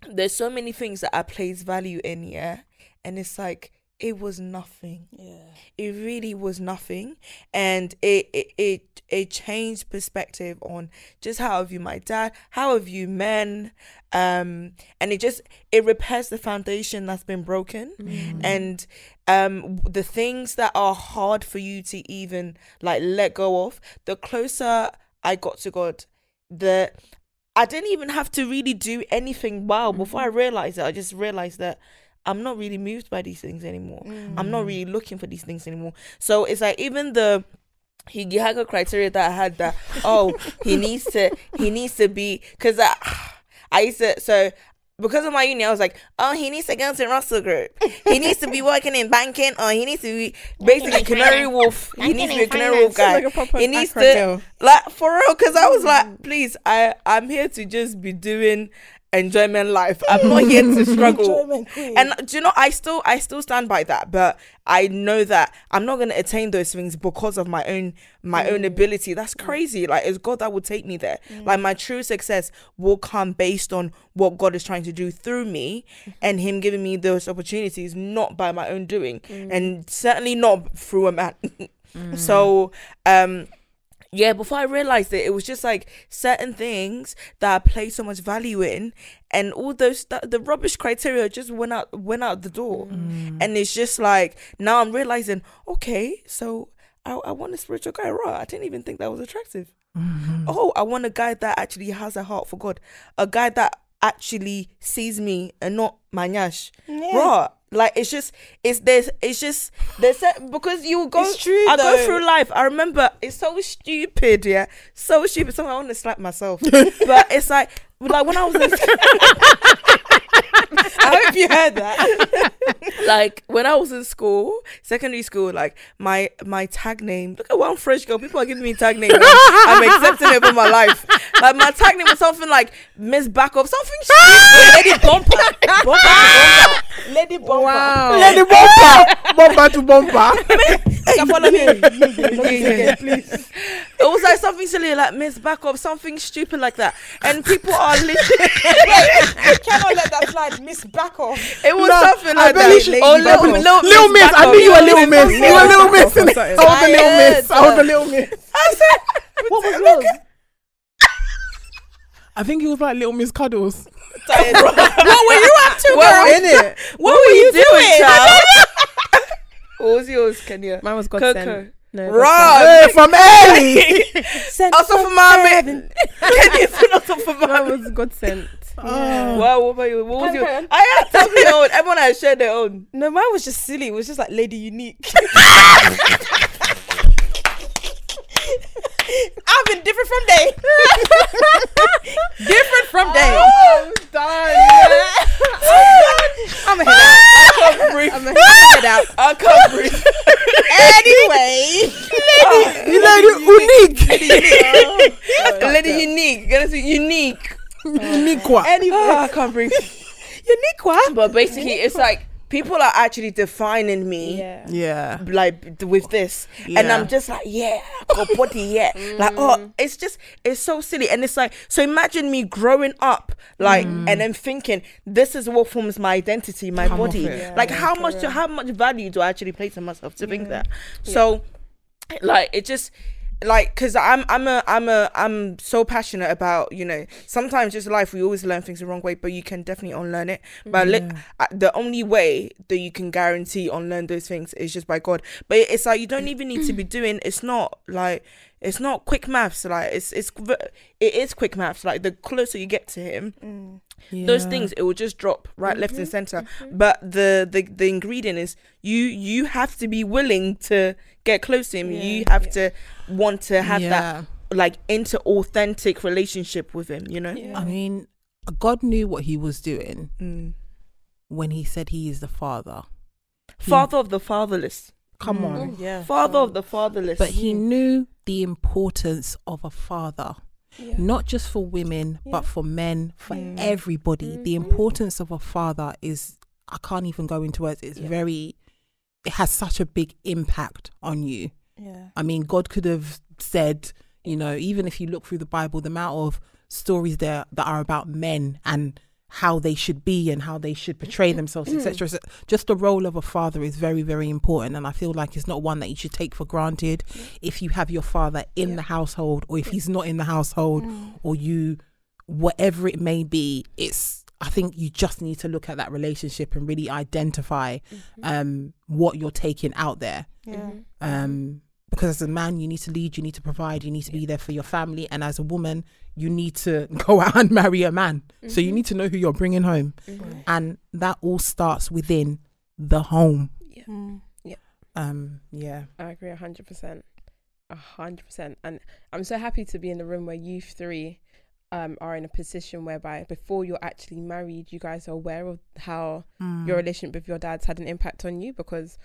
There's so many things that i place value in yeah? And it's like it was nothing. Yeah. it really was nothing. And it it it, it changed perspective on just how I view my dad how I view men um and it just it repairs the foundation that's been broken. Mm. and um the things that are hard for you to even like let go of the closer i got to god the i didn't even have to really do anything wow before i realized it i just realized that I'm not really moved by these things anymore. Mm. I'm not really looking for these things anymore. So it's like even the he he had a criteria that I had that oh he needs to he needs to be because I I used to so because of my uni I was like oh he needs to go to Russell Group. He needs to be working in banking or he needs to be basically Canary Wharf. He needs to be a Canary Wharf guy. Like he needs to like for real because I was like please I I'm here to just be doing enjoyment life. I'm not here to struggle. And do you know i still i still stand by that but i know that i'm not going to attain those things because of my own my own mm. ability. That's crazy. Like it's god that will take me there. Mm. Like my true success will come based on what god is trying to do through me and him giving me those opportunities not by my own doing mm. and certainly not through a man. So um yeah, before I realized it, it was just like certain things that I placed so much value in, and all those th- the rubbish criteria just went out went out the door, mm. and it's just like now I'm realizing, okay, so I, I want a spiritual guy, right? I didn't even think that was attractive. Mm-hmm. Oh, I want a guy that actually has a heart for God, a guy that actually sees me and not my nyash, right? Like it's just it's there's it's just there's a- because you go It's true, I go through life. I remember it's so stupid, yeah, so stupid. Sometimes I want to slap myself, but it's like like when I was in, I hope you heard that. like when I was in school, secondary school, like my my tag name. Look at one French girl. People are giving me tag names. I'm, accepting it for my life. Like my tag name was something like Miss Backup, something stupid. Lady Bumper. Bumper. Bumper. Lady Bumper. Wow. Lady bumper, bumper to bumper. Can follow me. Please. It was like something silly, like Miss Backup, something stupid like that. And people are literally. I cannot let that slide. Miss Back off. It was No, something I like that. should- Oh, Lady little, little, Little Miss, I knew you were Little Little Miss. Miss You were Little Miss. Backup or innit? something. I was the Little Miss. I was the Tired. Little Miss. I said, What was yours? I think he was like Little Miss Cuddles. what were you up to, Well, girl? in it. What, were you doing, child? what was yours, Kenya? Mine was God Coco. sent. No, Right. Hey, from early. Also for mommy. Kenya's also for Mine was God sent. Oh. Wow, what about you? What was your? I had to your own. Everyone had shared their own. No, mine was just silly. It was just like Lady Unique. I've been different from day. different from day. I'm done. I'm a head out. I can't breathe. I'm a head out. I can't breathe. Anyway, You lady unique. Lady unique. Gotta say unique. Unique anyway, Oh, I can't breathe. unique. But basically, it's like people are actually defining me. Yeah. Yeah. like with this and i'm just like yeah I body yeah mm. like oh it's just it's so silly and it's like so imagine me growing up like mm. and then thinking this is what forms my identity my Come body. Yeah, like yeah, how much real. how much value do i actually place on myself to think that so like it just like because i'm i'm a i'm a i'm so passionate about you know sometimes just life we always learn things the wrong way but you can definitely unlearn it. But li- uh, the only way that you can guarantee unlearn those things is just by god. But it's like you don't even need to be doing it's not like it's not quick maths like it's it's it is quick maths like the closer you get to him mm. those Yeah. things it will just drop right left and mm-hmm. center. Mm-hmm. But the, the the ingredient is you you have to be willing to get close to him. You have yeah. to want to have that like into authentic relationship with him you know? I mean, God knew what he was doing Mm. when he said he is the father. father of the fatherless Come Mm. on. Yeah. father of the fatherless But he knew the importance of a father, not just for women, but for men, for Mm. everybody. The importance of a father is, I can't even go into words, it's very, it has such a big impact on you. Yeah. I mean, God could have said, you know, even if you look through the Bible, the amount of stories there that are about men and how they should be and how they should portray themselves, etc. So just the role of a father is very, very important, and I feel like it's not one that you should take for granted. If you have your father in the household, or if he's not in the household, or you, whatever it may be, it's. I think you just need to look at that relationship and really identify um, what you're taking out there Yeah. um because as a man you need to lead you need to provide you need to be there for your family and as a woman you need to go out and marry a man so you Mhm. need to know who you're bringing home Mhm. and that all starts within the home Yeah. Mm. um yeah I agree a hundred percent, a hundred percent, and I'm so happy to be in the room where you three um, are in a position whereby before you're actually married, you guys are aware of how Mm. your relationship with your dad's had an impact on you because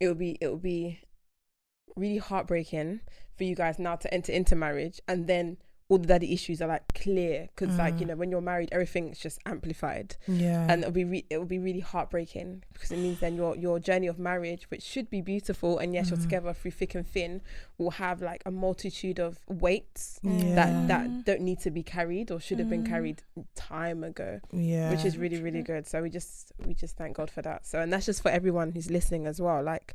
it would be it would be really heartbreaking for you guys now to enter into marriage. And then all the daddy issues are like clear. Because like you Mm. know when you're married everything's just amplified. Yeah. And it'll be re- it will be really heartbreaking because it means then your your journey of marriage which should be beautiful and yes you're Mhm. together through thick and thin will have like a multitude of weights yeah. that that don't need to be carried or should have been Mm. carried time ago yeah. which is really really good. So we just we just thank god for that. So and that's just for everyone who's listening as well. Like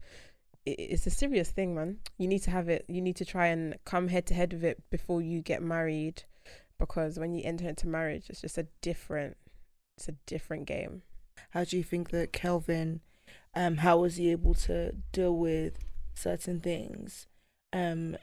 it's a serious thing man. You need to have it. You need to try and come head to head with it before you get married because when you enter into marriage it's just a different it's a different game. How do you think that Kelvin, um, how was he able to deal with certain things, um,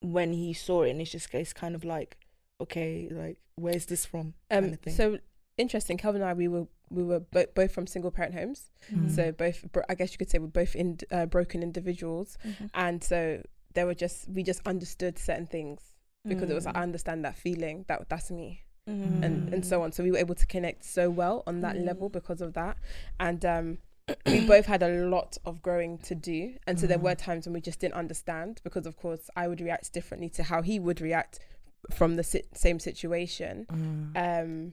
when he saw it and it's just it's kind of like, okay, like where's this from? Um, kind of so interesting. Kelvin and I, we were we were bo- both from single parent homes, Mm. so both bro- I guess you could say we're both in uh, broken individuals, Mhm. and so there were just we just understood certain things because it was like I Mm. understand that feeling that that's me Mhm. and and so on. So we were able to connect so well on that Mm. level because of that, and um. we both had a lot of growing to do and so there Mm. were times when we just didn't understand because of course i would react differently to how he would react from the si- same situation Mm. um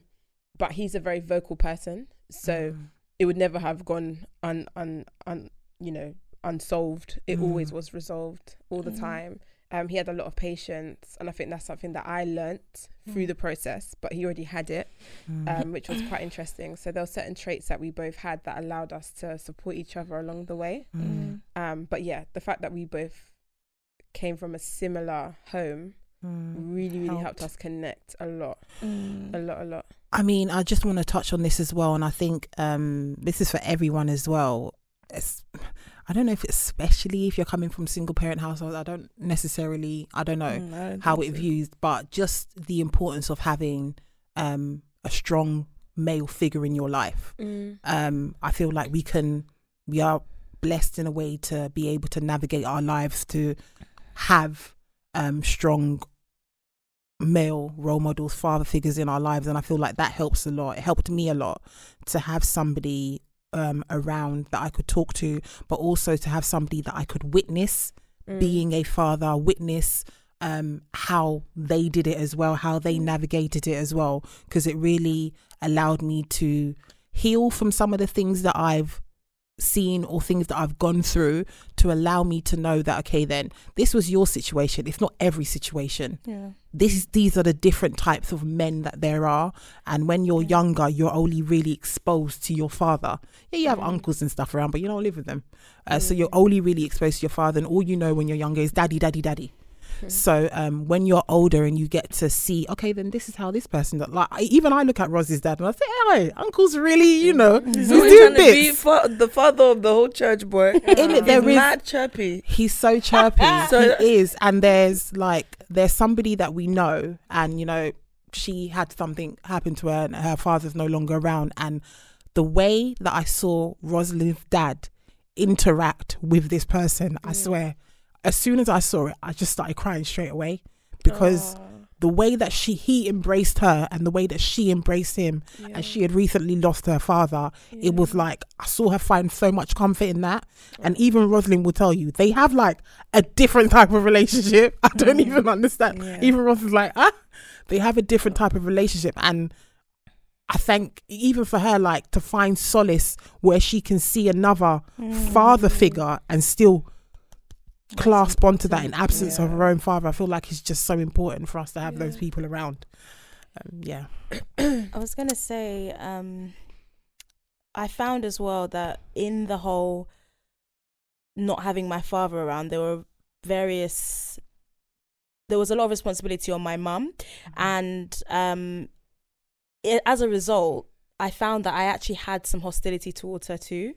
but he's a very vocal person so Mm. it would never have gone un un, un you know unsolved it always Mm. was resolved all the Mhm. time um he had a lot of patience and i think that's something that i learnt through Mm. the process but he already had it Mm. um which was quite interesting so there were certain traits that we both had that allowed us to support each other along the way Mm. um but yeah the fact that we both came from a similar home Mm. really really helped Helped. us connect a lot Mm. a lot a lot I mean, I just want to touch on this as well, and I think um, this is for everyone as well. It's, I don't know if especially if you're coming from single parent households. I don't necessarily, I don't know Mm, I don't how it so. views, but just the importance of having um, a strong male figure in your life. Um, I feel like we can, we are blessed in a way to be able to navigate our lives to have um, strong male role models, father figures in our lives, and I feel like that helps a lot. It helped me a lot to have somebody um, around that I could talk to, but also to have somebody that I could witness Mm. being a father, witness um, how they did it as well, how they navigated it as well, because it really allowed me to heal from some of the things that I've seen or things that I've gone through to allow me to know that okay then this was your situation it's not every situation Yeah. this is these are the different types of men that there are and when you're Yeah. younger you're only really exposed to your father yeah you have Mm. uncles and stuff around but you don't live with them uh, so Mm. you're only really exposed to your father and all you know when you're younger is daddy daddy daddy Mm. so um, when you're older and you get to see, okay, then this is how this person does. Like I, even I look at Rosie's dad and I say, "Hey, uncle's really, you know, He's he's doing trying to be fa- the father of the whole church, boy. In it, there He's is mad chirpy. he's so chirpy. So- he is, and there's like there's somebody that we know, and you know, she had something happen to her, and her father's no longer around, and the way that I saw Rosalind's dad interact with this person, I Mm. swear, as soon as I saw it, I just started crying straight away because Aw, the way that she he embraced her and the way that she embraced him yeah, and she had recently lost her father it was like i saw her find so much comfort in that. And even rosalind will tell you they have like a different type of relationship. I don't Mm. even understand. Yeah. even ross is like ah they have a different type of relationship. And i think even for her like to find solace where she can see another father Mm. figure and still clasp onto that in absence of yeah. her own father. I feel like it's just so important for us to have those people around. Um, yeah. I was gonna say, um, I found as well that in the whole not having my father around, there were various. There was a lot of responsibility on my mum, and um, it, as a result, I found that I actually had some hostility towards her too.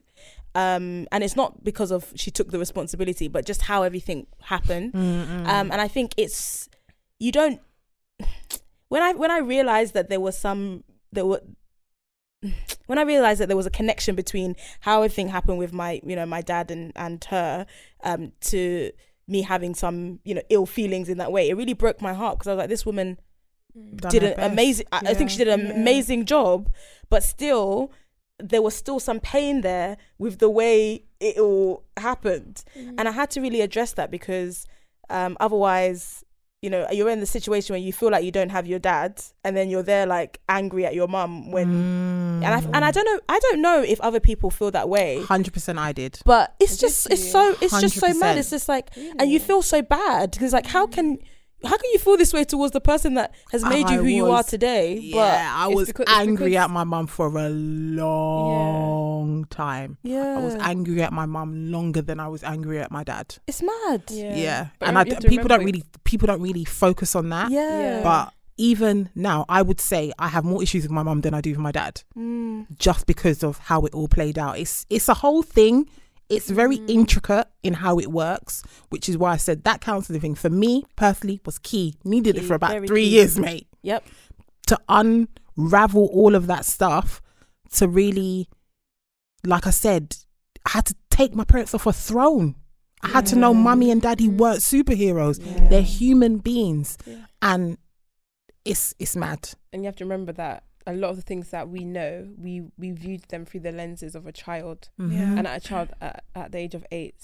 Um, and it's not because of she took the responsibility, but just how everything happened. Mm-mm. Um, and I think it's you don't when I when I realized that there was some there were when I realized that there was a connection between how everything happened with my you know my dad and and her um to me having some you know ill feelings in that way it really broke my heart because I was like this woman Done did an best. amazing I I think she did an Yeah. amazing job but still there was still some pain there with the way it all happened. And I had to really address that because um otherwise you know you're in the situation where you feel like you don't have your dad and then you're there like angry at your mum when Mm. and I and I don't know I don't know if other people feel that way. Hundred percent, I did. but it's just it's so it's just so mad. It's just like and you feel so bad because like how can how can you feel this way towards the person that has made you I who you are today Yeah, I was because- angry because- at my mum for a long time. yeah I was angry at my mum longer than I was angry at my dad. it's mad Yeah. Yeah, and I, people don't really people don't really focus on that. yeah, But even now, I would say I have more issues with my mum than I do with my dad, Mm. just because of how it all played out. It's it's a whole thing. It's very Mm. intricate in how it works, which is why I said that counselling thing for me personally was key. Needed it for about three key. years, mate. yep to unravel all of that stuff to really like I said, I had to take my parents off a throne. I had to know mummy and daddy weren't superheroes. Yeah. They're human beings. Yeah. And it's it's mad. and you have to remember that a lot of the things that we know, we we viewed them through the lenses of a child, Mhm. and at a child at, at the age of eight,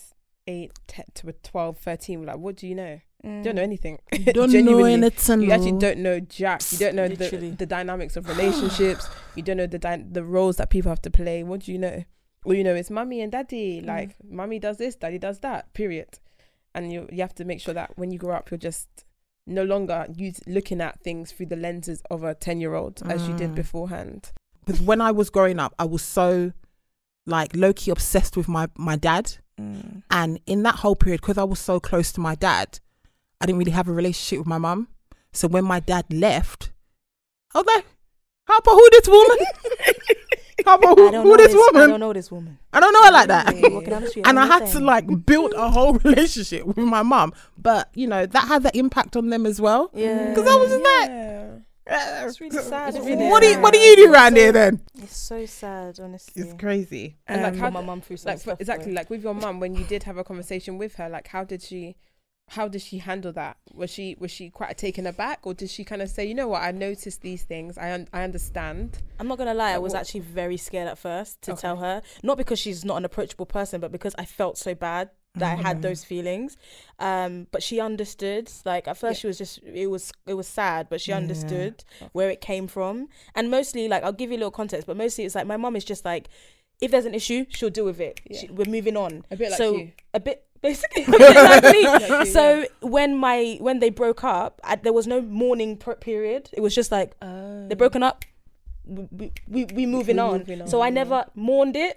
eight te- to a 12, 13, we're like, what do you know? Mm. You don't know anything. You don't know anything. You actually don't know jack. You don't know the, Literally. the dynamics of relationships. you don't know the dy- the roles that people have to play. What do you know? All you know is mommy and daddy. Mm. Like mommy does this, daddy does that. Period. And you you have to make sure that when you grow up, you're just no longer use looking at things through the lenses of a ten year old as you did Mm. beforehand. Because when I was growing up, I was so like low key obsessed with my my dad. Mm. And in that whole period, because I was so close to my dad, I didn't really have a relationship with my mum. So when my dad left, I was like, how about who this woman? how about who, I don't who know this this I don't know this woman I don't know her like that. Really? Walking down and I had to like build a whole relationship with my mom. But, you know, that had that impact on them as well. yeah Because I was just like, Yeah. eh, It's really sad, What, isn't do you, what do you do around here then? it's so sad honestly It's crazy. And like Um, how my mum through like for, stuff, exactly like with your mum when you did have a conversation with her like how did she how did she handle that was she was she quite taken aback or did she kind of say you know what i noticed these things i un- i understand I'm not gonna lie, I was what? actually very scared at first to Okay. tell her. Not because she's not an approachable person, but because I felt so bad that I Mm-hmm. had those feelings. Um, but she understood. Like at first, Yeah. she was just it was it was sad, but she Yeah. understood where it came from. And mostly, like I'll give you a little context, but mostly it's like my mom is just like, if there's an issue, she'll deal with it. Yeah. She, we're moving on. a bit like so you a bit basically exactly. So when my when they broke up, I, there was no mourning per- period. It was just like yeah. they're broken up. We we, we moving, on. moving So I on, never mourned it.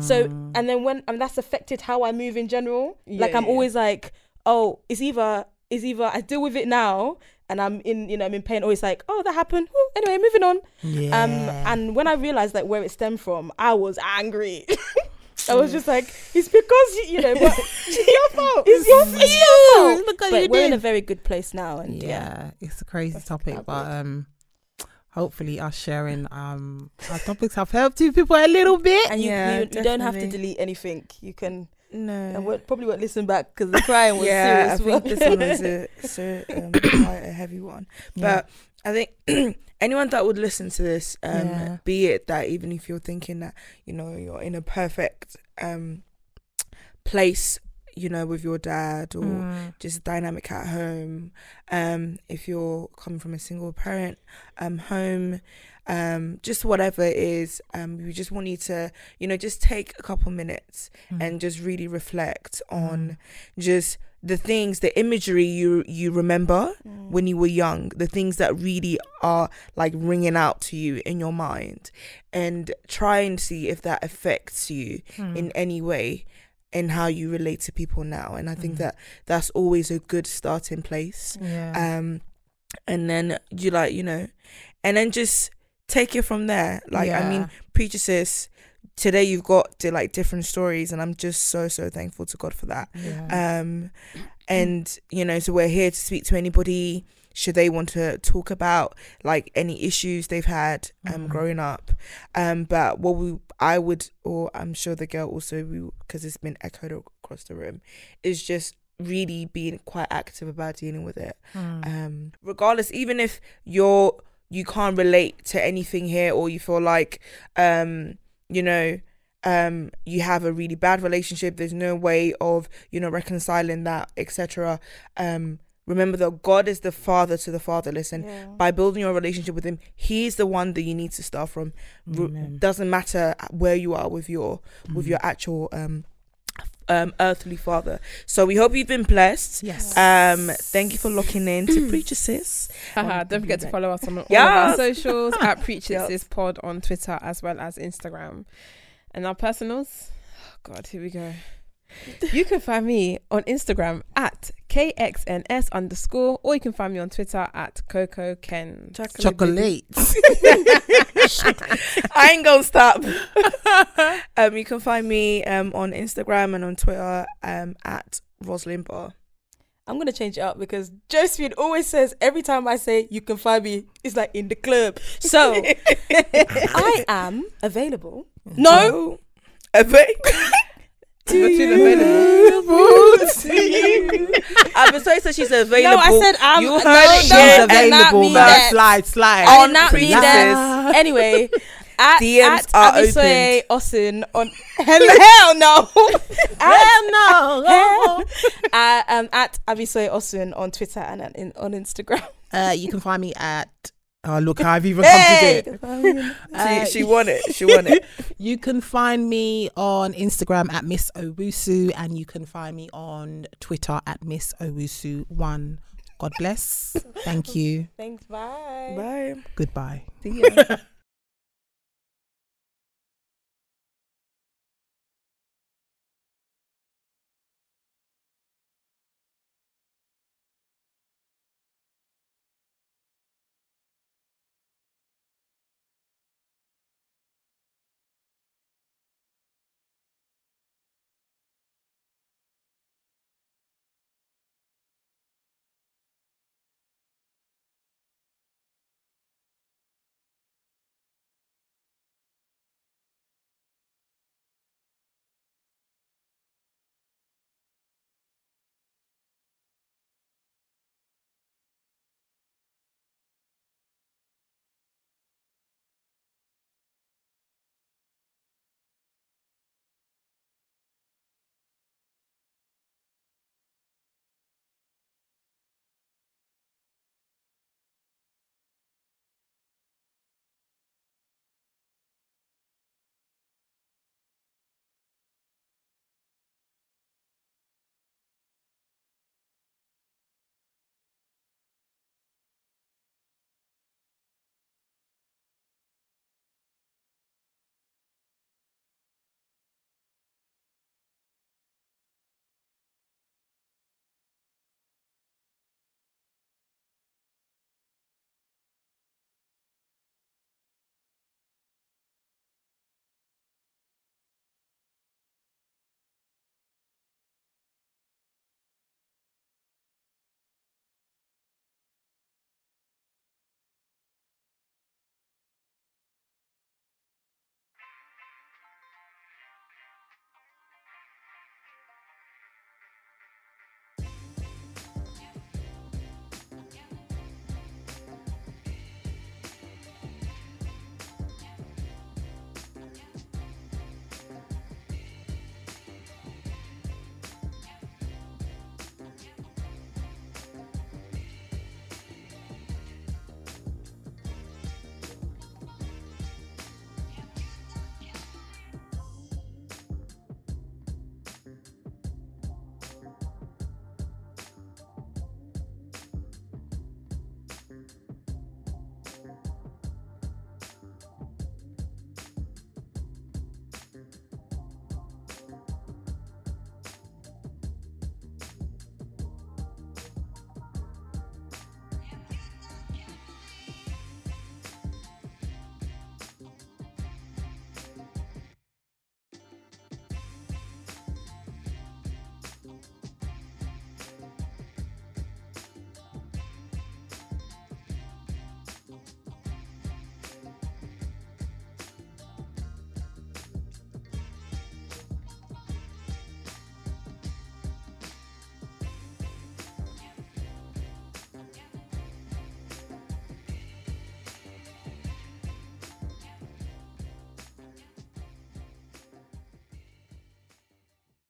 So Mm. and then when and that's affected how I move in general. like I'm yeah. always like, oh, it's either it's either I deal with it now and I'm in you know I'm in pain, or it's like, oh that happened. Whew, anyway, moving on. yeah. Um and when I realized like where it stemmed from, I was angry. I was just like, it's because you, you know, but it's your fault. It's your, it's your fault. At But you we're in a very good place now, and yeah, yeah, it's a crazy That's topic, but um, hopefully us sharing um our topics have helped you people a little bit. and you Yeah, you, you don't have to delete anything. You can No. and won't, probably won't listen back because the crying was yeah, I serious. think this one was a, a um, quite a heavy one. But I think anyone that would listen to this, um, Yeah. be it that even if you're thinking that you know you're in a perfect um place, you know, with your dad or Mm. just dynamic at home, um, if you're coming from a single parent um home, um, just whatever it is, um, we just want you to, you know, just take a couple minutes Mm. and just really reflect on just the things, the imagery you you remember Mm. when you were young, the things that really are like ringing out to you in your mind, and try and see if that affects you Mm. in any way in how you relate to people now. And I think Mhm. that that's always a good starting place. yeah. Um, and then you like you know, and then just take it from there. Like I mean, Yeah. preacher sis, today you've got to like different stories, and I'm just so so thankful to God for that. Yeah. Um, and you know, so we're here to speak to anybody should they want to talk about like any issues they've had um Mhm. growing up. Um, but what we I would, or I'm sure the girl also, because it's been echoed across the room, is just really being quite active about dealing with it Mm. um regardless even if you're you can't relate to anything here or you feel like um you know um you have a really bad relationship there's no way of you know reconciling that etc um remember that god is the father to the fatherless and Yeah. by building your relationship with him he's the one that you need to start from R- Amen. doesn't matter where you are with your with Mhm. your actual um um earthly father so we hope you've been blessed Yes. um, thank you for locking in to Preacher Sis. Haha, don't forget to follow us on all of our socials at Preach It Yes. Sis Pod on Twitter as well as Instagram. And our personals, oh God, here we go. You can find me on Instagram at KXNS underscore, or you can find me on Twitter at Coco Ken. Chocolate. I ain't gonna stop. um, you can find me um on Instagram and on Twitter um at Rosalind Bar. I'm gonna change it up because Josephine always says every time I say you can find me, it's like in the club. So I am available. No, Oh, okay. I've been saying so she's available. no, I said I'm. You heard no, it. She's I available. mean that. Slide, slide. I on did not mean that. Anyway, at, DMs at are Abisoye Osin on hell, hell no. Hell no. Hell. uh, um, at Abisoye Osin on Twitter and on, in, on Instagram. Uh, you can find me at. Oh, look, I've even come to it. Uh, she, she won it. She won it. You can find me on Instagram at Miss Owusu, and you can find me on Twitter at Miss Owusu1. God bless. Thank you. Thanks. Bye. Bye. Goodbye. See ya.